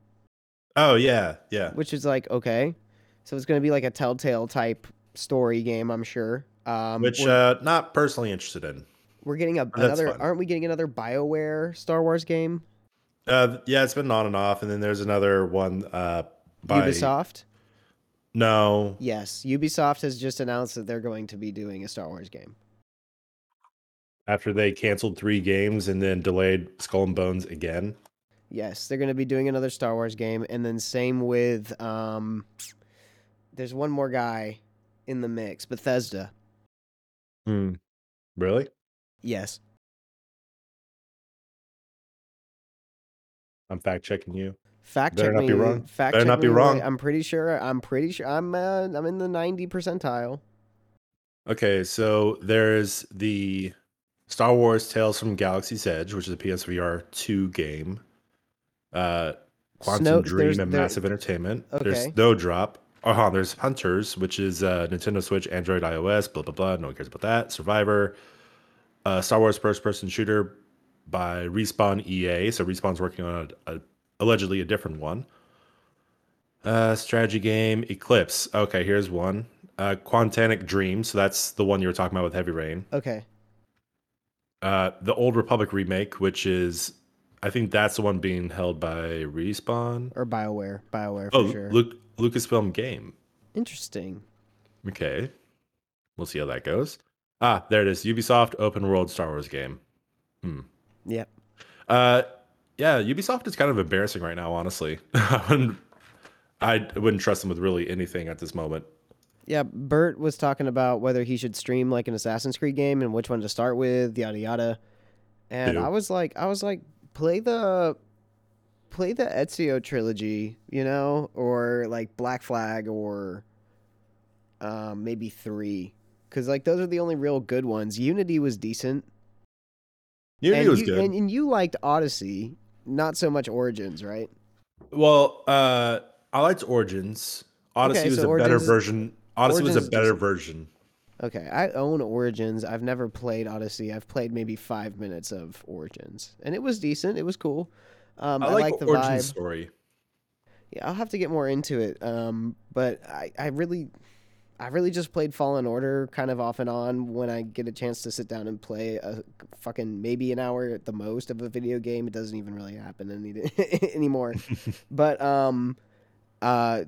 S1: Oh yeah, yeah.
S2: Which is like okay, so it's going to be like a Telltale type story game, I'm sure. Um,
S1: Which uh, not personally interested in.
S2: We're getting a, another. Fun. Aren't we getting another Bioware Star Wars game?
S1: Uh, yeah, it's been on and off, and then there's another one. Uh, by
S2: Ubisoft.
S1: No.
S2: Yes, Ubisoft has just announced that they're going to be doing a Star Wars game.
S1: After they canceled three games and then delayed Skull and Bones again.
S2: Yes, they're going to be doing another Star Wars game, and then same with um, there's one more guy in the mix, Bethesda.
S1: Hmm. Really?
S2: Yes.
S1: I'm fact checking you.
S2: Fact check me. Fact
S1: Better
S2: check
S1: not be wrong.
S2: I'm pretty sure. I'm pretty sure. I'm. Uh, I'm in the 90 percentile.
S1: Okay, so there's the Star Wars Tales from Galaxy's Edge, which is a PSVR two game. Uh, Quantum Snow, Dream and there, Massive Entertainment. Okay. There's Snowdrop. Oh, huh, there's Hunters, which is uh, Nintendo Switch, Android, iOS, blah blah blah. No one cares about that. Survivor, uh, Star Wars first person shooter by Respawn EA. So Respawn's working on a, a allegedly a different one. Uh, strategy game Eclipse. Okay, here's one. Uh, Quantic Dream. So that's the one you were talking about with Heavy Rain.
S2: Okay.
S1: Uh, the Old Republic remake, which is I think that's the one being held by Respawn
S2: or BioWare. BioWare for oh, sure.
S1: Luke, Lucasfilm game.
S2: Interesting.
S1: Okay. We'll see how that goes. Ah, there it is. Ubisoft open world Star Wars game. Hmm.
S2: Yep.
S1: Uh yeah, Ubisoft is kind of embarrassing right now, honestly. I wouldn't I wouldn't trust them with really anything at this moment.
S2: Yeah, Bert was talking about whether he should stream like an Assassin's Creed game and which one to start with, yada yada. And I was like I was like, play the play the Ezio trilogy, you know, or like Black Flag or um, maybe three, because like those are the only real good ones. Unity was decent.
S1: Unity
S2: and
S1: was
S2: you,
S1: good,
S2: and, and, you liked Odyssey, not so much Origins, right?
S1: Well, uh, I liked Origins. Odyssey okay, was a Origins, better version. Odyssey Origins was a better version.
S2: Okay, I own Origins. I've never played Odyssey. I've played maybe five minutes of Origins, and it was decent. It was cool. Um, I,
S1: I,
S2: like, like the
S1: Origin
S2: vibe.
S1: story.
S2: Yeah, I'll have to get more into it. Um, but I, I really, I really just played Fallen Order kind of off and on when I get a chance to sit down and play a fucking maybe an hour at the most of a video game. It doesn't even really happen any, anymore. but um, uh,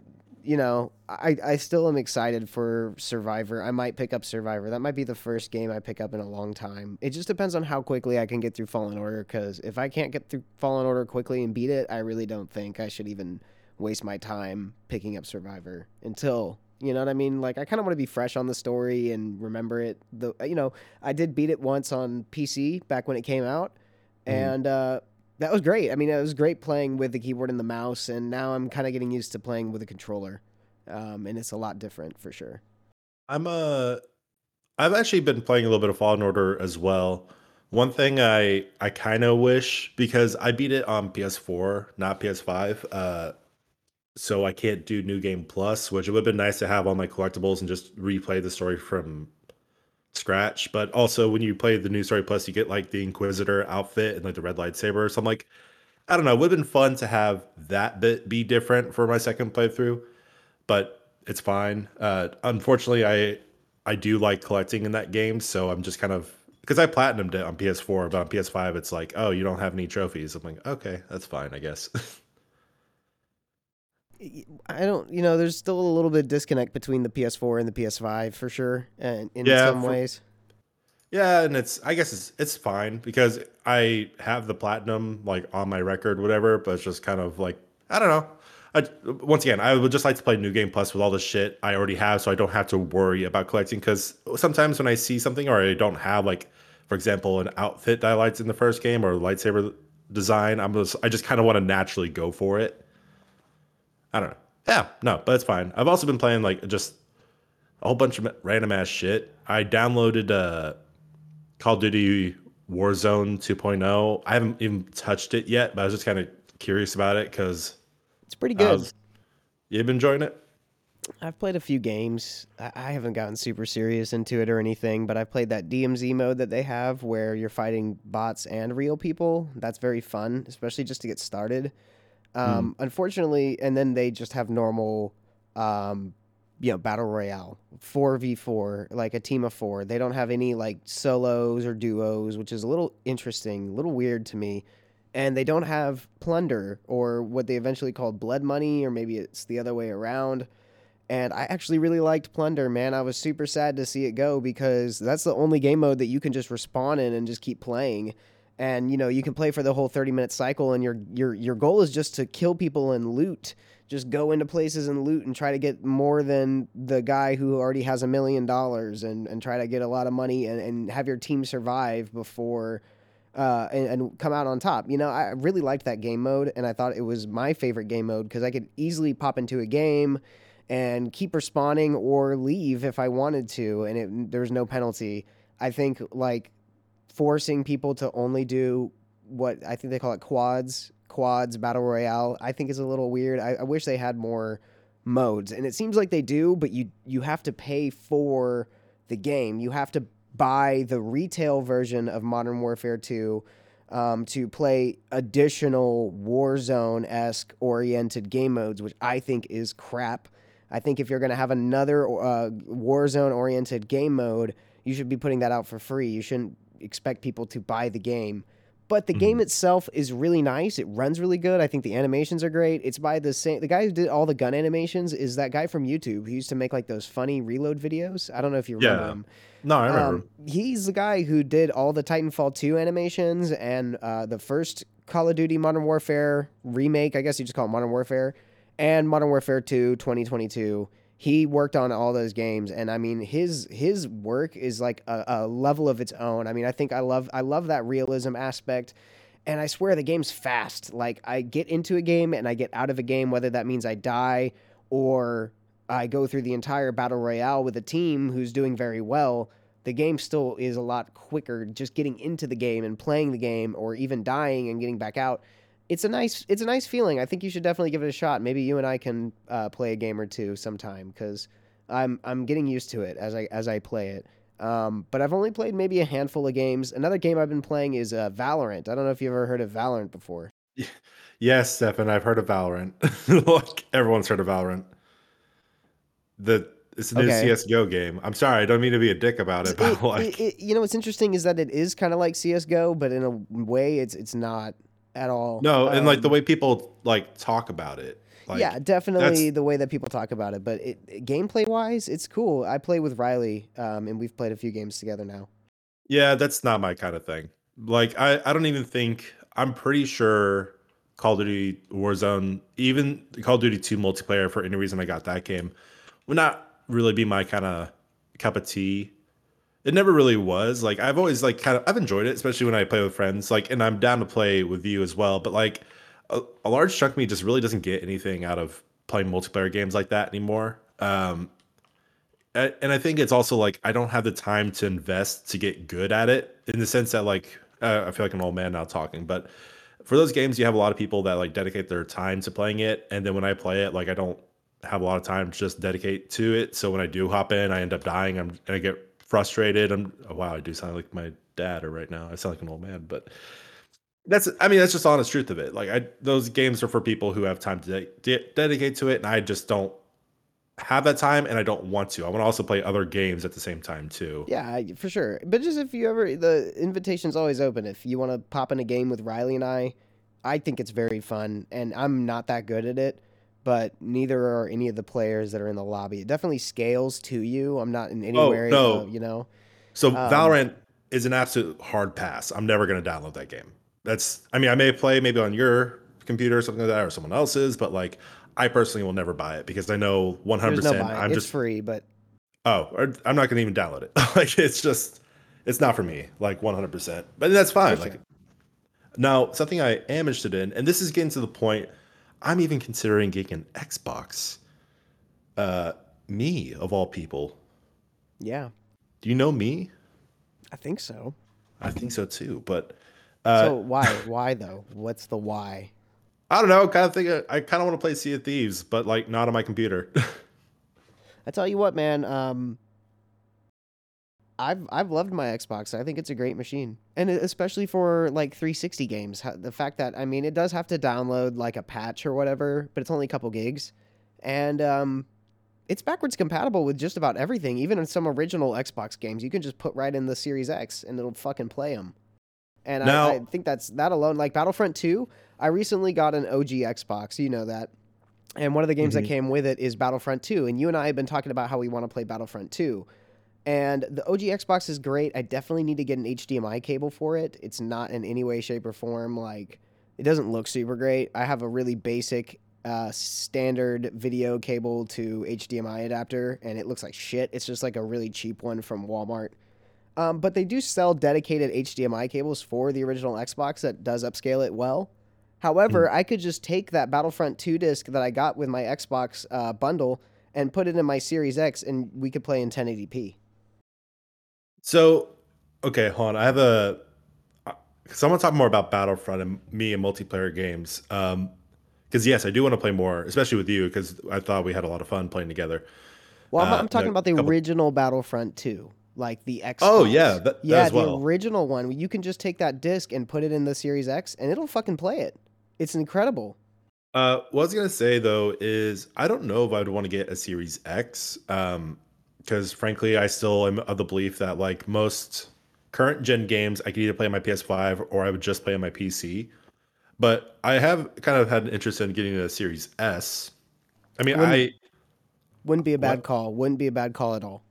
S2: you know, I, I still am excited for Survivor. I might pick up Survivor. That might be the first game I pick up in a long time. It just depends on how quickly I can get through Fallen Order. Because if I can't get through Fallen Order quickly and beat it, I really don't think I should even waste my time picking up Survivor until you know what I mean. Like I kind of want to be fresh on the story and remember it. The you know I did beat it once on PC back when it came out, mm. and uh, that was great. I mean, it was great playing with the keyboard and the mouse, and now I'm kind of getting used to playing with a controller, um, and it's a lot different for sure.
S1: I'm a. Uh, I've actually been playing a little bit of Fallen Order as well. One thing I I kind of wish because I beat it on PS4, not PS5. Uh, so I can't do New Game Plus, which it would have been nice to have all my collectibles and just replay the story from scratch. But also, when you play the new story plus, you get like the Inquisitor outfit and like the red lightsaber. So I'm like, I don't know. It would have been fun to have that bit be different for my second playthrough, but it's fine. Uh, unfortunately, I I do like collecting in that game, so I'm just kind of because I platinumed it on PS4, but on PS5, it's like, oh, you don't have any trophies. I'm like, okay, that's fine, I guess.
S2: I don't, you know, there's still a little bit of disconnect between the PS4 and the PS5 for sure, and in
S1: Yeah,
S2: some
S1: for-
S2: ways.
S1: Yeah, and it's I guess it's it's fine because I have the platinum like on my record, whatever. But it's just kind of like I don't know. I, once again, I would just like to play New Game Plus with all the shit I already have, so I don't have to worry about collecting. Because sometimes when I see something or I don't have like, for example, an outfit that I liked in the first game or lightsaber design, I'm just I just kind of want to naturally go for it. I don't know. Yeah, no, but it's fine. I've also been playing like just a whole bunch of random ass shit. I downloaded uh Call of Duty Warzone 2.0. I haven't even touched it yet, but I was just kind of curious about it because
S2: It's pretty good.
S1: you've been enjoying it.
S2: I've played a few games. I I haven't gotten super serious into it or anything, but I've played that DMZ mode that they have where you're fighting bots and real people. That's very fun, especially just to get started. Um, Unfortunately, and then they just have normal, um, you know, battle royale, four v four, like a team of four. They don't have any like solos or duos, which is a little interesting, a little weird to me. And they don't have plunder or what they eventually called blood money, or maybe it's the other way around and I actually really liked Plunder, man. I was super sad to see it go because that's the only game mode that you can just respawn in and just keep playing. And you know, you can play for the whole 30 minute cycle and your your your goal is just to kill people and loot. Just go into places and loot and try to get more than the guy who already has a million dollars and and try to get a lot of money and, and have your team survive before uh, and, and come out on top. You know, I really liked that game mode, and I thought it was my favorite game mode because I could easily pop into a game and keep respawning or leave if I wanted to, and it, there was no penalty. I think like forcing people to only do what I think they call it quads, quads battle royale. I think is a little weird. I, I wish they had more modes, and it seems like they do, but you you have to pay for the game. You have to buy the retail version of Modern Warfare 2 um, to play additional Warzone esque oriented game modes, which I think is crap. I think if you're going to have another uh, Warzone oriented game mode, you should be putting that out for free. You shouldn't expect people to buy the game. But the game itself is really nice. It runs really good. I think the animations are great. It's by the same the guy who did all the gun animations is that guy from YouTube who used to make like those funny reload videos. I don't know if you remember
S1: Yeah.
S2: him.
S1: No, I remember.
S2: Um, he's the guy who did all the Titanfall 2 animations and uh, the first Call of Duty Modern Warfare remake. I guess you just call it Modern Warfare and Modern Warfare 2 2022. He worked on all those games, and I mean his his work is like a, a level of its own. I mean, I think I love I love that realism aspect, and I swear the game's fast. Like I get into a game and I get out of a game, whether that means I die or I go through the entire battle royale with a team who's doing very well, the game still is a lot quicker. Just getting into the game and playing the game, or even dying and getting back out, it's a nice it's a nice feeling. I think you should definitely give it a shot. Maybe you and I can uh, play a game or two sometime because I'm I'm getting used to it as I as I play it. Um, but I've only played maybe a handful of games. Another game I've been playing is uh, Valorant. I don't know if you've ever heard of Valorant before.
S1: yes, Stefan, I've heard of Valorant. like everyone's heard of Valorant. The it's new
S2: Okay.
S1: CS:GO game. I'm sorry, I don't mean to be a dick about it, but
S2: It-
S1: like,
S2: it- it- you know what's interesting is that it is kind of like CS:GO, but in a way, it's it's not at all.
S1: no, and like the
S2: Um,
S1: way people like talk about it. Like,
S2: yeah, definitely the way that people talk about it. But it, it- gameplay wise, it's cool. I play with Riley, um, and we've played a few games together now.
S1: Yeah, that's not my kind of thing. Like I, I don't even think I'm pretty sure Call of Duty Warzone, even Call of Duty 2 multiplayer for any reason I got that game, would not really be my kind of cup of tea. It never really was. Like I've always like kind of I've enjoyed it, especially when I play with friends. Like and I'm down to play with you as well. But like a, a large chunk of me just really doesn't get anything out of playing multiplayer games like that anymore. Um and I think it's also like I don't have the time to invest to get good at it in the sense that like uh, I feel like an old man now talking, but for those games you have a lot of people that like dedicate their time to playing it, and then when I play it, like I don't have a lot of time to just dedicate to it. So when I do hop in, I end up dying. I'm and I get frustrated. I'm oh, wow, I do sound like my dad or right now. I sound like an old man, but that's I mean that's just honest truth of it. Like I those games are for people who have time to de- de- dedicate to it, and I just don't have that time, and I don't want to. I want to also play other games at the same time too.
S2: Yeah, for sure. But just if you ever, the invitation's always open. If you want to pop in a game with Riley and I, I think it's very fun, and I'm not that good at it. But neither are any of the players that are in the lobby. It definitely scales to you. I'm not in
S1: Oh,
S2: anywhere,
S1: no.
S2: you know.
S1: So
S2: Um,
S1: Valorant is an absolute hard pass. I'm never going to download that game. That's, I mean, I may play maybe on your computer or something like that, or someone else's, but like, I personally will never buy it because I know 100.
S2: There's no
S1: percent
S2: buy.
S1: I'm
S2: it's
S1: just
S2: free, but
S1: oh, or I'm not going to even download it. like, it's just, it's not for me. Like 100. percent But that's fine. Like now, something I am interested in, and this is getting to the point. I'm even considering getting an Xbox. Uh, me of all people.
S2: yeah,
S1: Do you know me?
S2: I think so.
S1: I think so too. But uh,
S2: so why? Why though? What's the why?
S1: I don't know. Kind of think I kind of want to play Sea of Thieves, but like not on my computer.
S2: I tell you what, man. Um, I've I've loved my Xbox. I think it's a great machine, and especially for like 360 games. The fact that I mean, it does have to download like a patch or whatever, but it's only a couple gigs, and um, it's backwards compatible with just about everything. Even in some original Xbox games, you can just put right in the Series X, and it'll fucking play them. And
S1: Now-
S2: I, I think that's that alone. Like Battlefront 2, I recently got an OG Xbox. You know that. And one of the games that
S1: Mhm.
S2: came with it is Battlefront 2. And you and I have been talking about how we want to play Battlefront 2. And the OG Xbox is great. I definitely need to get an HDMI cable for it. It's not in any way, shape, or form like it doesn't look super great. I have a really basic uh, standard video cable to HDMI adapter, and it looks like shit. It's just like a really cheap one from Walmart. Um, but they do sell dedicated HDMI cables for the original Xbox that does upscale it well. However, I could just take that Battlefront 2 disc that I got with my Xbox uh, bundle and put it in my Series X, and we could play in 1080p.
S1: So, okay, hold on. I have a. Because I want to talk more about Battlefront and me and multiplayer games. Um, because yes, I do want to play more, especially with you, because I thought we had a lot of fun playing together.
S2: Well, I'm,
S1: Uh,
S2: I'm talking about the
S1: couple-
S2: original Battlefront 2, like the X.
S1: Oh, yeah, that- that
S2: yeah,
S1: as well.
S2: the original one. You can just take that disc and put it in the Series X, and it'll fucking play it. It's incredible.
S1: Uh, what I was gonna say though is I don't know if I'd want to get a Series X, um, because frankly, I still am of the belief that like most current gen games, I could either play on my PS5 or I would just play on my PC. But I have kind of had an interest in getting a Series S. I mean,
S2: When-
S1: I
S2: Wouldn't be a bad
S1: What?
S2: call. Wouldn't be a bad call at all.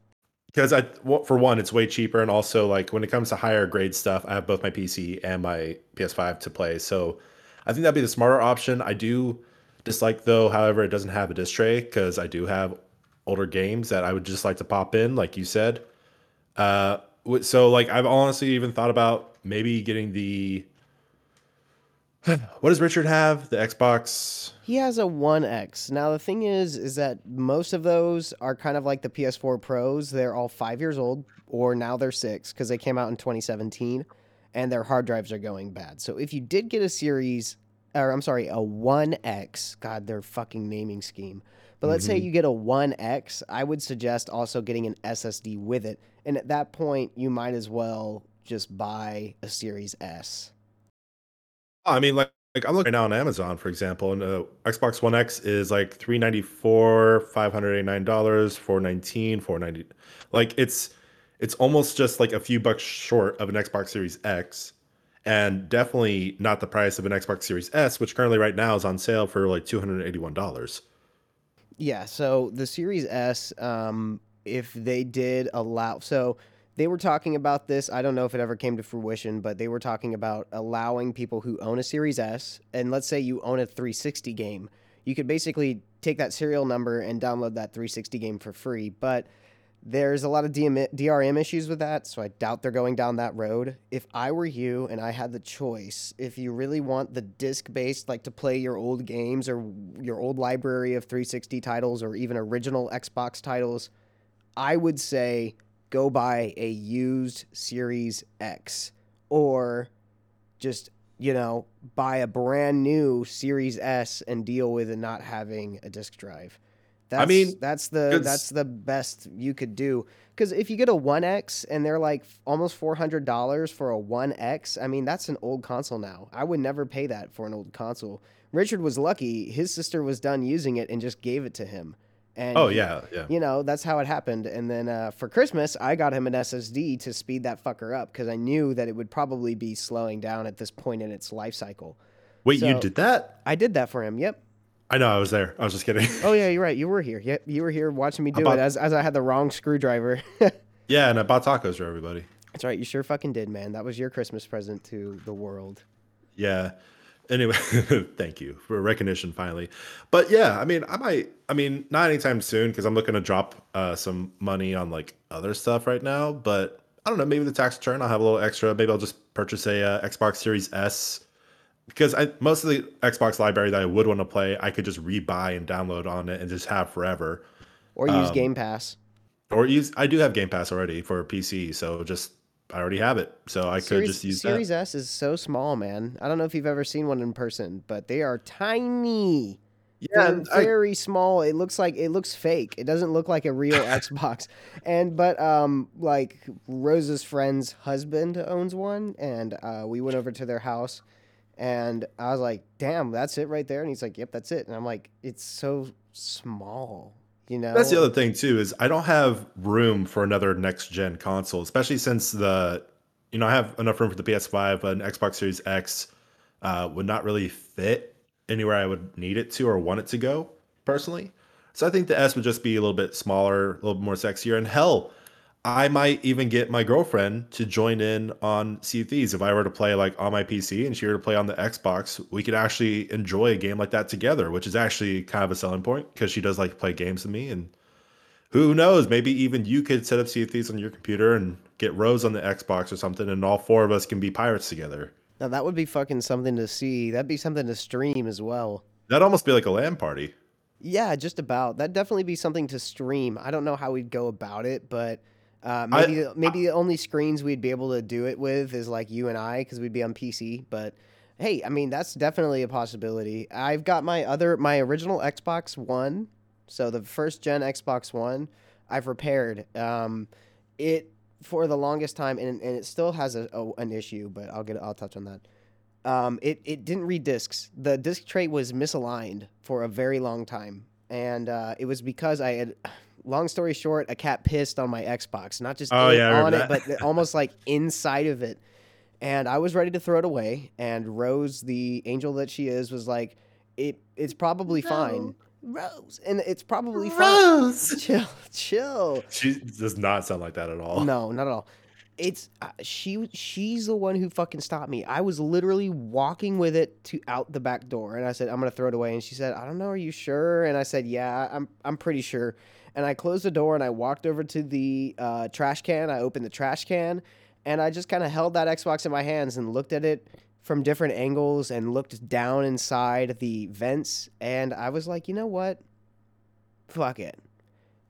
S1: because I for one, it's way cheaper, and also like when it comes to higher grade stuff, I have both my PC and my PS5 to play. So I think that'd be the smarter option. I do dislike though, however, it doesn't have a disc tray because I do have older games that I would just like to pop in, like you said. Uh, so like I've honestly even thought about maybe getting the. What does Richard have? The Xbox.
S2: He has a One X. Now the thing is, is that most of those are kind of like the PS4 Pros. They're all five years old, or now they're six because they came out in 2017, and their hard drives are going bad. So if you did get a series, or I'm sorry, a One X, God, their fucking naming scheme. But let's say
S1: Mhm.
S2: you get a One X, I would suggest also getting an SSD with it, and at that point, you might as well just buy a Series S.
S1: I mean, like, like I'm looking right now on Amazon, for example, and uh, Xbox One X is like three ninety four, five hundred eighty nine dollars, four nineteen, four ninety. Like it's it's almost just like a few bucks short of an Xbox Series X, and definitely not the price of an Xbox Series S, which currently right now is on sale for like two hundred eighty one dollars.
S2: Yeah, so the Series S, um, if they did allow, so they were talking about this. I don't know if it ever came to fruition, but they were talking about allowing people who own a Series S, and let's say you own a 360 game, you could basically take that serial number and download that 360 game for free. But there's a lot of DM- DRM issues with that, so I doubt they're going down that road. If I were you and I had the choice, if you really want the disc based, like to play your old games or your old library of 360 titles or even original Xbox titles, I would say go buy a used Series X or just, you know, buy a brand new Series S and deal with it not having a disk drive. That's,
S1: mean,
S2: that's the
S1: it's-
S2: that's the best you could do. Because if you get a One X and they're like almost four hundred dollars for a One X, I mean that's an old console now. I would never pay that for an old console. Richard was lucky; his sister was done using it and just gave it to him. And
S1: Oh yeah, yeah.
S2: you know that's how it happened. And then uh, for Christmas, I got him an SSD to speed that fucker up because I knew that it would probably be slowing down at this point in its life cycle.
S1: Wait, you did that?
S2: I did that for him. Yep.
S1: I know I was there. I was just kidding.
S2: Oh yeah, you're right. You were here. Yep, you were here watching me do
S1: bought-
S2: it as as I had the wrong screwdriver.
S1: yeah, and I bought tacos for everybody.
S2: That's right. You sure fucking did, man. That was your Christmas present to the world.
S1: Yeah. Anyway, thank you for recognition finally. But yeah, I mean, I might. I mean, not anytime soon because I'm looking to drop uh, some money on like other stuff right now. But I don't know. Maybe the tax return, I'll have a little extra. Maybe I'll just purchase a uh, Xbox Series S because I most of the Xbox library that I would want to play, I could just rebuy and download on it and just have forever.
S2: Or use Game Pass.
S1: Or use I do have Game Pass already for PC, so just I already have it, so I could just use that.
S2: Series
S1: that.
S2: S is so small, man. I don't know if you've ever seen one in person, but they are tiny.
S1: Yeah,
S2: They're
S1: and I,
S2: very small. It looks like it looks fake. It doesn't look like a real Xbox. And but um like Rose's friend's husband owns one and uh we went over to their house and I was like, "Damn, that's it right there." And he's like, "Yep, that's it." And I'm like, "It's so small." You know?
S1: that's the other thing too is I don't have room for another next gen console, especially since the you know I have enough room for the PS5, but an Xbox Series X uh, would not really fit anywhere I would need it to or want it to go personally. So I think the S would just be a little bit smaller, a little more sexier, and hell, I might even get my girlfriend to join in on Sea of Thieves if I were to play like on my PC and she were to play on the Xbox. We could actually enjoy a game like that together, which is actually kind of a selling point because she does like to play games with me. And who knows, maybe even you could set up Sea of Thieves on your computer and get Rose on the Xbox or something, and all four of us can be pirates together.
S2: Now that would be fucking something to see. That'd be something to stream as well.
S1: That'd almost be like a LAN party.
S2: Yeah, just about. That'd definitely be something to stream. I don't know how we'd go about it, but uh,
S1: I-
S2: maybe maybe the only screens we'd be able to do it with is like you and I because we'd be on PC. But hey, I mean that's definitely a possibility. I've got my other my original Xbox One, so the first gen Xbox One. I've repaired. Um, it for the longest time, and, and it still has a, a an issue, but I'll get I'll touch on that. Um, it, it didn't read discs. The disc tray was misaligned for a very long time. And uh, it was because I had, long story short, a cat pissed on my Xbox. Not just
S1: Oh, yeah,
S2: on it, but almost like inside of it. And I was ready to throw it away. And Rose, the angel that she is, was like, it it's probably fine. Rose. And it's probably fine.
S1: Rose.
S2: Chill, chill.
S1: She does not sound like that at all.
S2: No, not at all. It's uh, she. She's the one who fucking stopped me. I was literally walking with it to out the back door, and I said, "I'm gonna throw it away." And she said, "I don't know. Are you sure?" And I said, "Yeah, I'm. I'm pretty sure." And I closed the door and I walked over to the uh, trash can. I opened the trash can, and I just kind of held that Xbox in my hands and looked at it from different angles and looked down inside the vents. And I was like, you know what? Fuck it.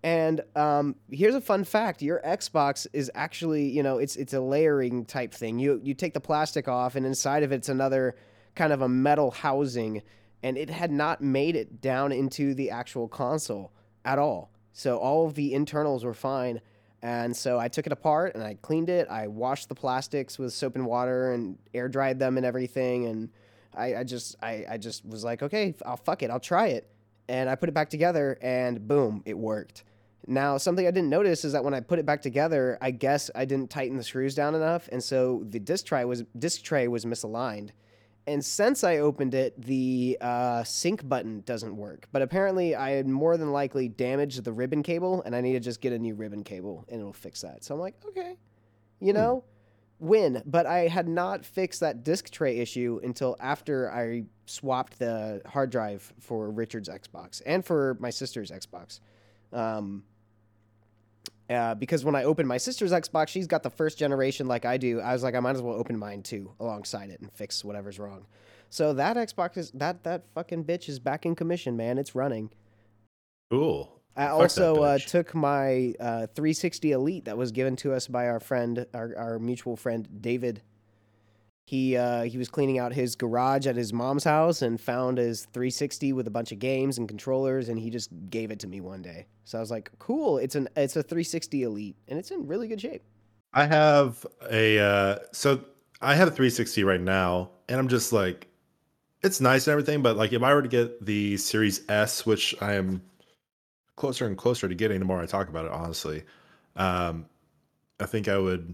S2: And um, here's a fun fact: your Xbox is actually, you know, it's it's a layering type thing. You you take the plastic off, and inside of it's another kind of a metal housing, and it had not made it down into the actual console at all. So all of the internals were fine. And so I took it apart and I cleaned it. I washed the plastics with soap and water and air dried them and everything. And I, I just I, I just was like, okay, I'll fuck it, I'll try it. And I put it back together and boom, it worked. Now, something I didn't notice is that when I put it back together, I guess I didn't tighten the screws down enough, and so the disc tray was disc tray was misaligned. And since I opened it, the uh, sync button doesn't work. But apparently, I had more than likely damaged the ribbon cable, and I need to just get a new ribbon cable, and it'll fix that. So I'm like, okay, you know, win. But I had not fixed that disc tray issue until after I swapped the hard drive for Richard's Xbox and for my sister's Xbox. Um, uh, because when I opened my sister's Xbox, she's got the first generation like I do. I was like, I might as well open mine too alongside it and fix whatever's wrong. So that Xbox is that that fucking bitch is back in commission, man. It's running.
S1: Cool.
S2: I also uh, took my uh, 360 Elite that was given to us by our friend, our, our mutual friend David. He uh, he was cleaning out his garage at his mom's house and found his 360 with a bunch of games and controllers, and he just gave it to me one day. So I was like, "Cool! It's an it's a 360 Elite, and it's in really good shape."
S1: I have a uh so I have a 360 right now, and I'm just like, it's nice and everything, but like if I were to get the Series S, which I am closer and closer to getting the more I talk about it, honestly, um, I think I would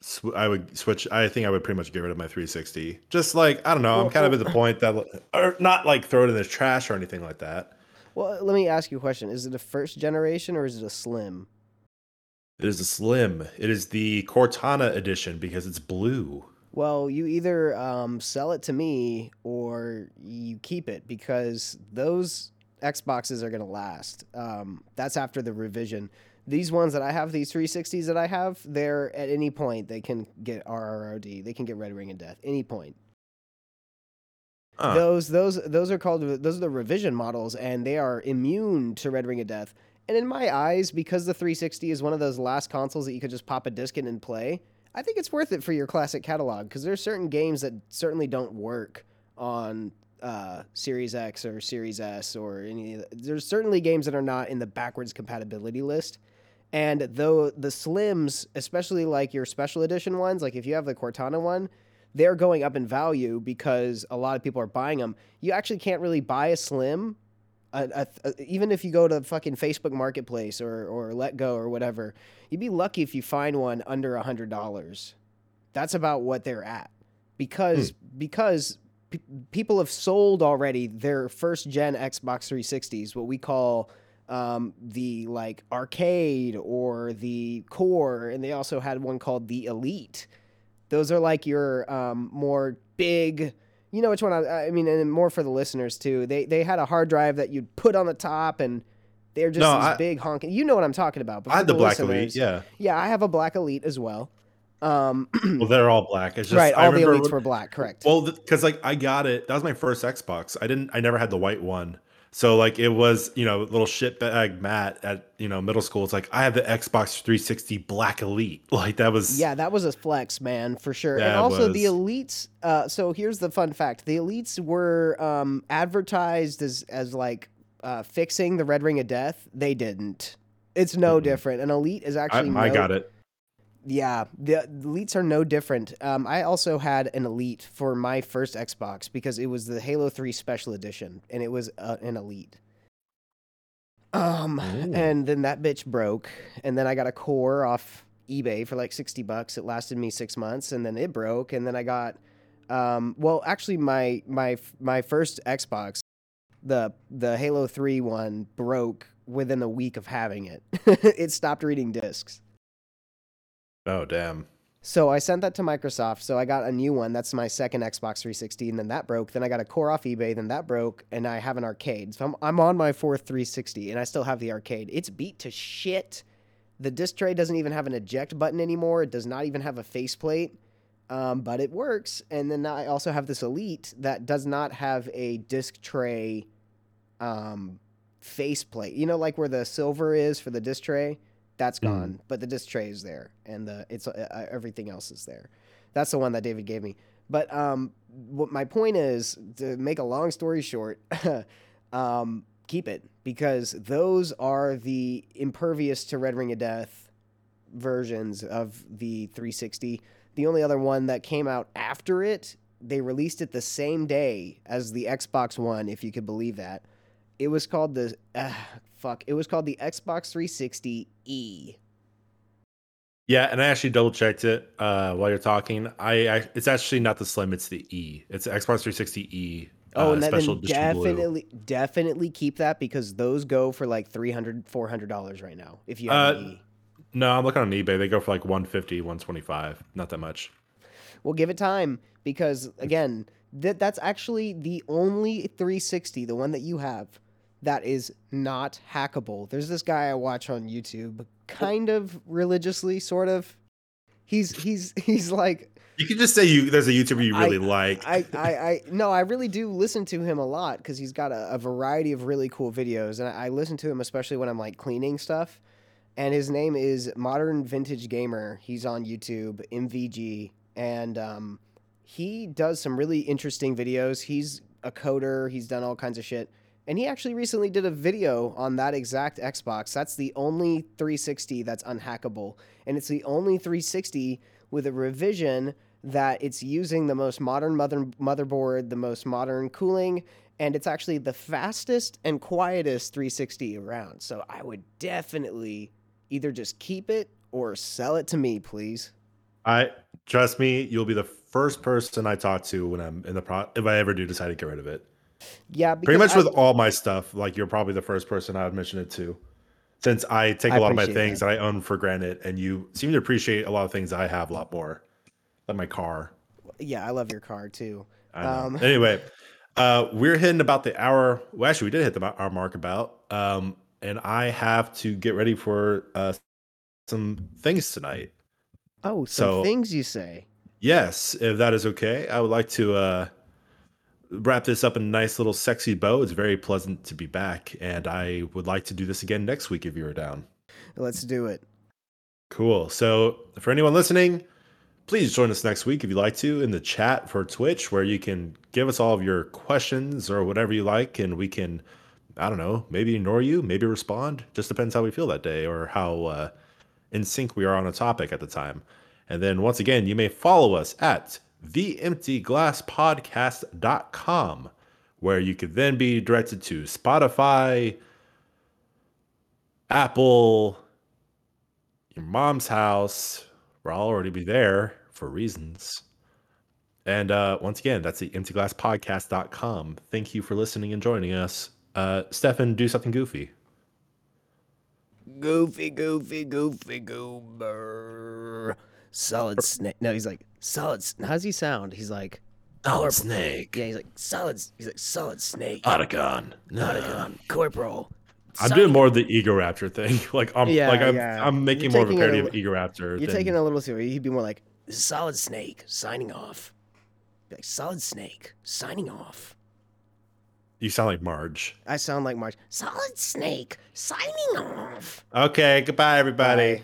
S1: sw- I would switch. I think I would pretty much get rid of my 360. Just like I don't know. I'm kind of at the point that, or not like throw it in the trash or anything like that.
S2: Well, let me ask you a question: Is it a first generation or is it a slim?
S1: It is a slim. It is the Cortana edition because it's blue.
S2: Well, you either um, sell it to me or you keep it because those Xboxes are going to last. Um, that's after the revision. These ones that I have, these 360s that I have, they're at any point they can get RROD. They can get Red Ring of Death any point.
S1: Huh.
S2: Those those those are called those are the revision models, and they are immune to Red Ring of Death. And in my eyes, because the 360 is one of those last consoles that you could just pop a disc in and play, I think it's worth it for your classic catalog because there's certain games that certainly don't work on uh, Series X or Series S or any. There's certainly games that are not in the backwards compatibility list. And though the Slims, especially like your special edition ones, like if you have the Cortana one, they're going up in value because a lot of people are buying them. You actually can't really buy a Slim, a, a, a- even if you go to the fucking Facebook Marketplace or or Let Go or whatever. You'd be lucky if you find one under a hundred dollars. That's about what they're at because hmm. because pe- people have sold already their first gen Xbox 360s, what we call um, the like arcade or the core, and they also had one called the Elite. Those are like your um, more big. You know which one? I, I mean, and more for the listeners too. They they had a hard drive that you'd put on the top, and they're just
S1: No,
S2: these
S1: I-
S2: big honking. You know what I'm talking about. but
S1: I had the Black Elite. Yeah.
S2: yeah, I have a Black Elite as well. Um,
S1: Well, they're all black. It's just
S2: right, all the elites were black. Correct.
S1: Well, because like I got it. That was my first Xbox. I didn't. I never had the white one. So like it was, you know, little shitbag Matt at you know middle school. It's like I have the Xbox 360 Black Elite. Like that was.
S2: Yeah, that was a flex, man, for sure. and also the elites. Uh, so here's the fun fact: the elites were um, advertised as as like uh, fixing the red ring of death. They didn't. It's no
S1: Mhm.
S2: different. An elite is actually.
S1: I
S2: no-
S1: got it.
S2: Yeah, the elites are no different. Um, I also had an elite for my first Xbox because it was the Halo Three Special Edition, and it was uh, an elite. Um,
S1: Ooh.
S2: and then that bitch broke, and then I got a core off eBay for like sixty bucks. It lasted me six months, and then it broke, and then I got, um, well, actually, my my my first Xbox, the the Halo Three one broke within a week of having it. it stopped reading discs.
S1: Oh damn.
S2: So I sent that to Microsoft. So I got a new one. That's my second Xbox 360, and then that broke. Then I got a core off eBay. Then that broke, and I have an arcade. So I'm I'm on my fourth 360, and I still have the arcade. It's beat to shit. The disc tray doesn't even have an eject button anymore. It does not even have a faceplate, um, but it works. And then I also have this Elite that does not have a disc tray um, faceplate. You know, like where the silver is for the disc tray that's
S1: Mhm.
S2: gone, but the disc tray is there, and the it's uh, uh, everything else is there. That's the one that David gave me. But um, what my point is to make a long story short, um, keep it because those are the impervious to Red Ring of Death versions of the 360. The only other one that came out after it, they released it the same day as the Xbox One, if you could believe that. It was called the uh, fuck. It was called the Xbox 360 E.
S1: Yeah, and I actually double checked it uh, while you're talking. I, I it's actually not the Slim. It's the E. It's Xbox 360 E.
S2: Oh,
S1: uh,
S2: and that,
S1: special
S2: then
S1: edition blue.
S2: definitely, definitely keep that because those go for like 300 dollars right now. If you have
S1: Uh,
S2: E.
S1: No, I'm looking on eBay. They go for like 150, 125. Not that much.
S2: Well, give it time because again, that that's actually the only 360, the one that you have, that is not hackable. There's this guy I watch on YouTube, kind of religiously, sort of. He's he's he's like
S1: You can just say you. There's a YouTuber you
S2: I-
S1: really like.
S2: I, I, I no, I really do listen to him a lot because he's got a, a variety of really cool videos, and I, I listen to him especially when I'm like cleaning stuff. And his name is Modern Vintage Gamer. He's on YouTube, MVG, and um, he does some really interesting videos. He's a coder. He's done all kinds of shit. And he actually recently did a video on that exact Xbox. That's the only 360 that's unhackable. And it's the only 360 with a revision that it's using the most modern mother motherboard, the most modern cooling, and it's actually the fastest and quietest 360 around. So I would definitely either just keep it or sell it to me, please.
S1: I trust me, you'll be the first person I talk to when I'm in the pro. If I ever do decide to get rid of it,
S2: Yeah,
S1: pretty much
S2: because
S1: with all my stuff, like you're probably the first person I would mention it to, since I take a
S2: I
S1: lot of my things that. I own for granted, and you seem to appreciate a lot of things I have a lot more, like my car.
S2: yeah, I love your car too. Um,
S1: anyway, uh, we're hitting about the hour. Well, actually, we did hit the hour mark about, um, and I have to get ready for uh, some things tonight.
S2: Oh, some
S1: So-
S2: things you say.
S1: Yes, if that is okay, I would like to uh, wrap this up in a nice little sexy bow. It's very pleasant to be back, and I would like to do this again next week if you are down.
S2: Let's do it.
S1: Cool. So, for anyone listening, please join us next week if you'd like to in the chat for Twitch, where you can give us all of your questions or whatever you like, and we can, I don't know, maybe ignore you, maybe respond. Just depends how we feel that day or how uh, in sync we are on a topic at the time. And then once again, you may follow us at theemptyglasspodcast.com, where you could then be directed to Spotify, Apple, your mom's house, where I'll already be there for reasons. And uh, once again, that's the emptyglasspodcast.com. Thank you for listening and joining us. Uh, Stefan, do something goofy.
S2: Goofy, goofy, goofy, goober. Solid snake. No, he's like solid. s- How's he sound? He's like
S1: Solid
S2: Corp-
S1: snake.
S2: yeah. He's like solid. He's like solid snake.
S1: Otacon.
S2: Pentagon, Corporal.
S1: I'm
S2: Signing
S1: doing more of the Egoraptor thing. like I'm
S2: Yeah,
S1: like I'm,
S2: yeah.
S1: I'm making
S2: You're
S1: more of a parody
S2: a
S1: of Egoraptor.
S2: You're
S1: than-
S2: taking a little serious. He'd be more like solid snake signing off. Be like solid snake signing off.
S1: you sound like Marge.
S2: I sound like Marge. Solid snake signing off.
S1: Okay, goodbye everybody.
S2: Bye.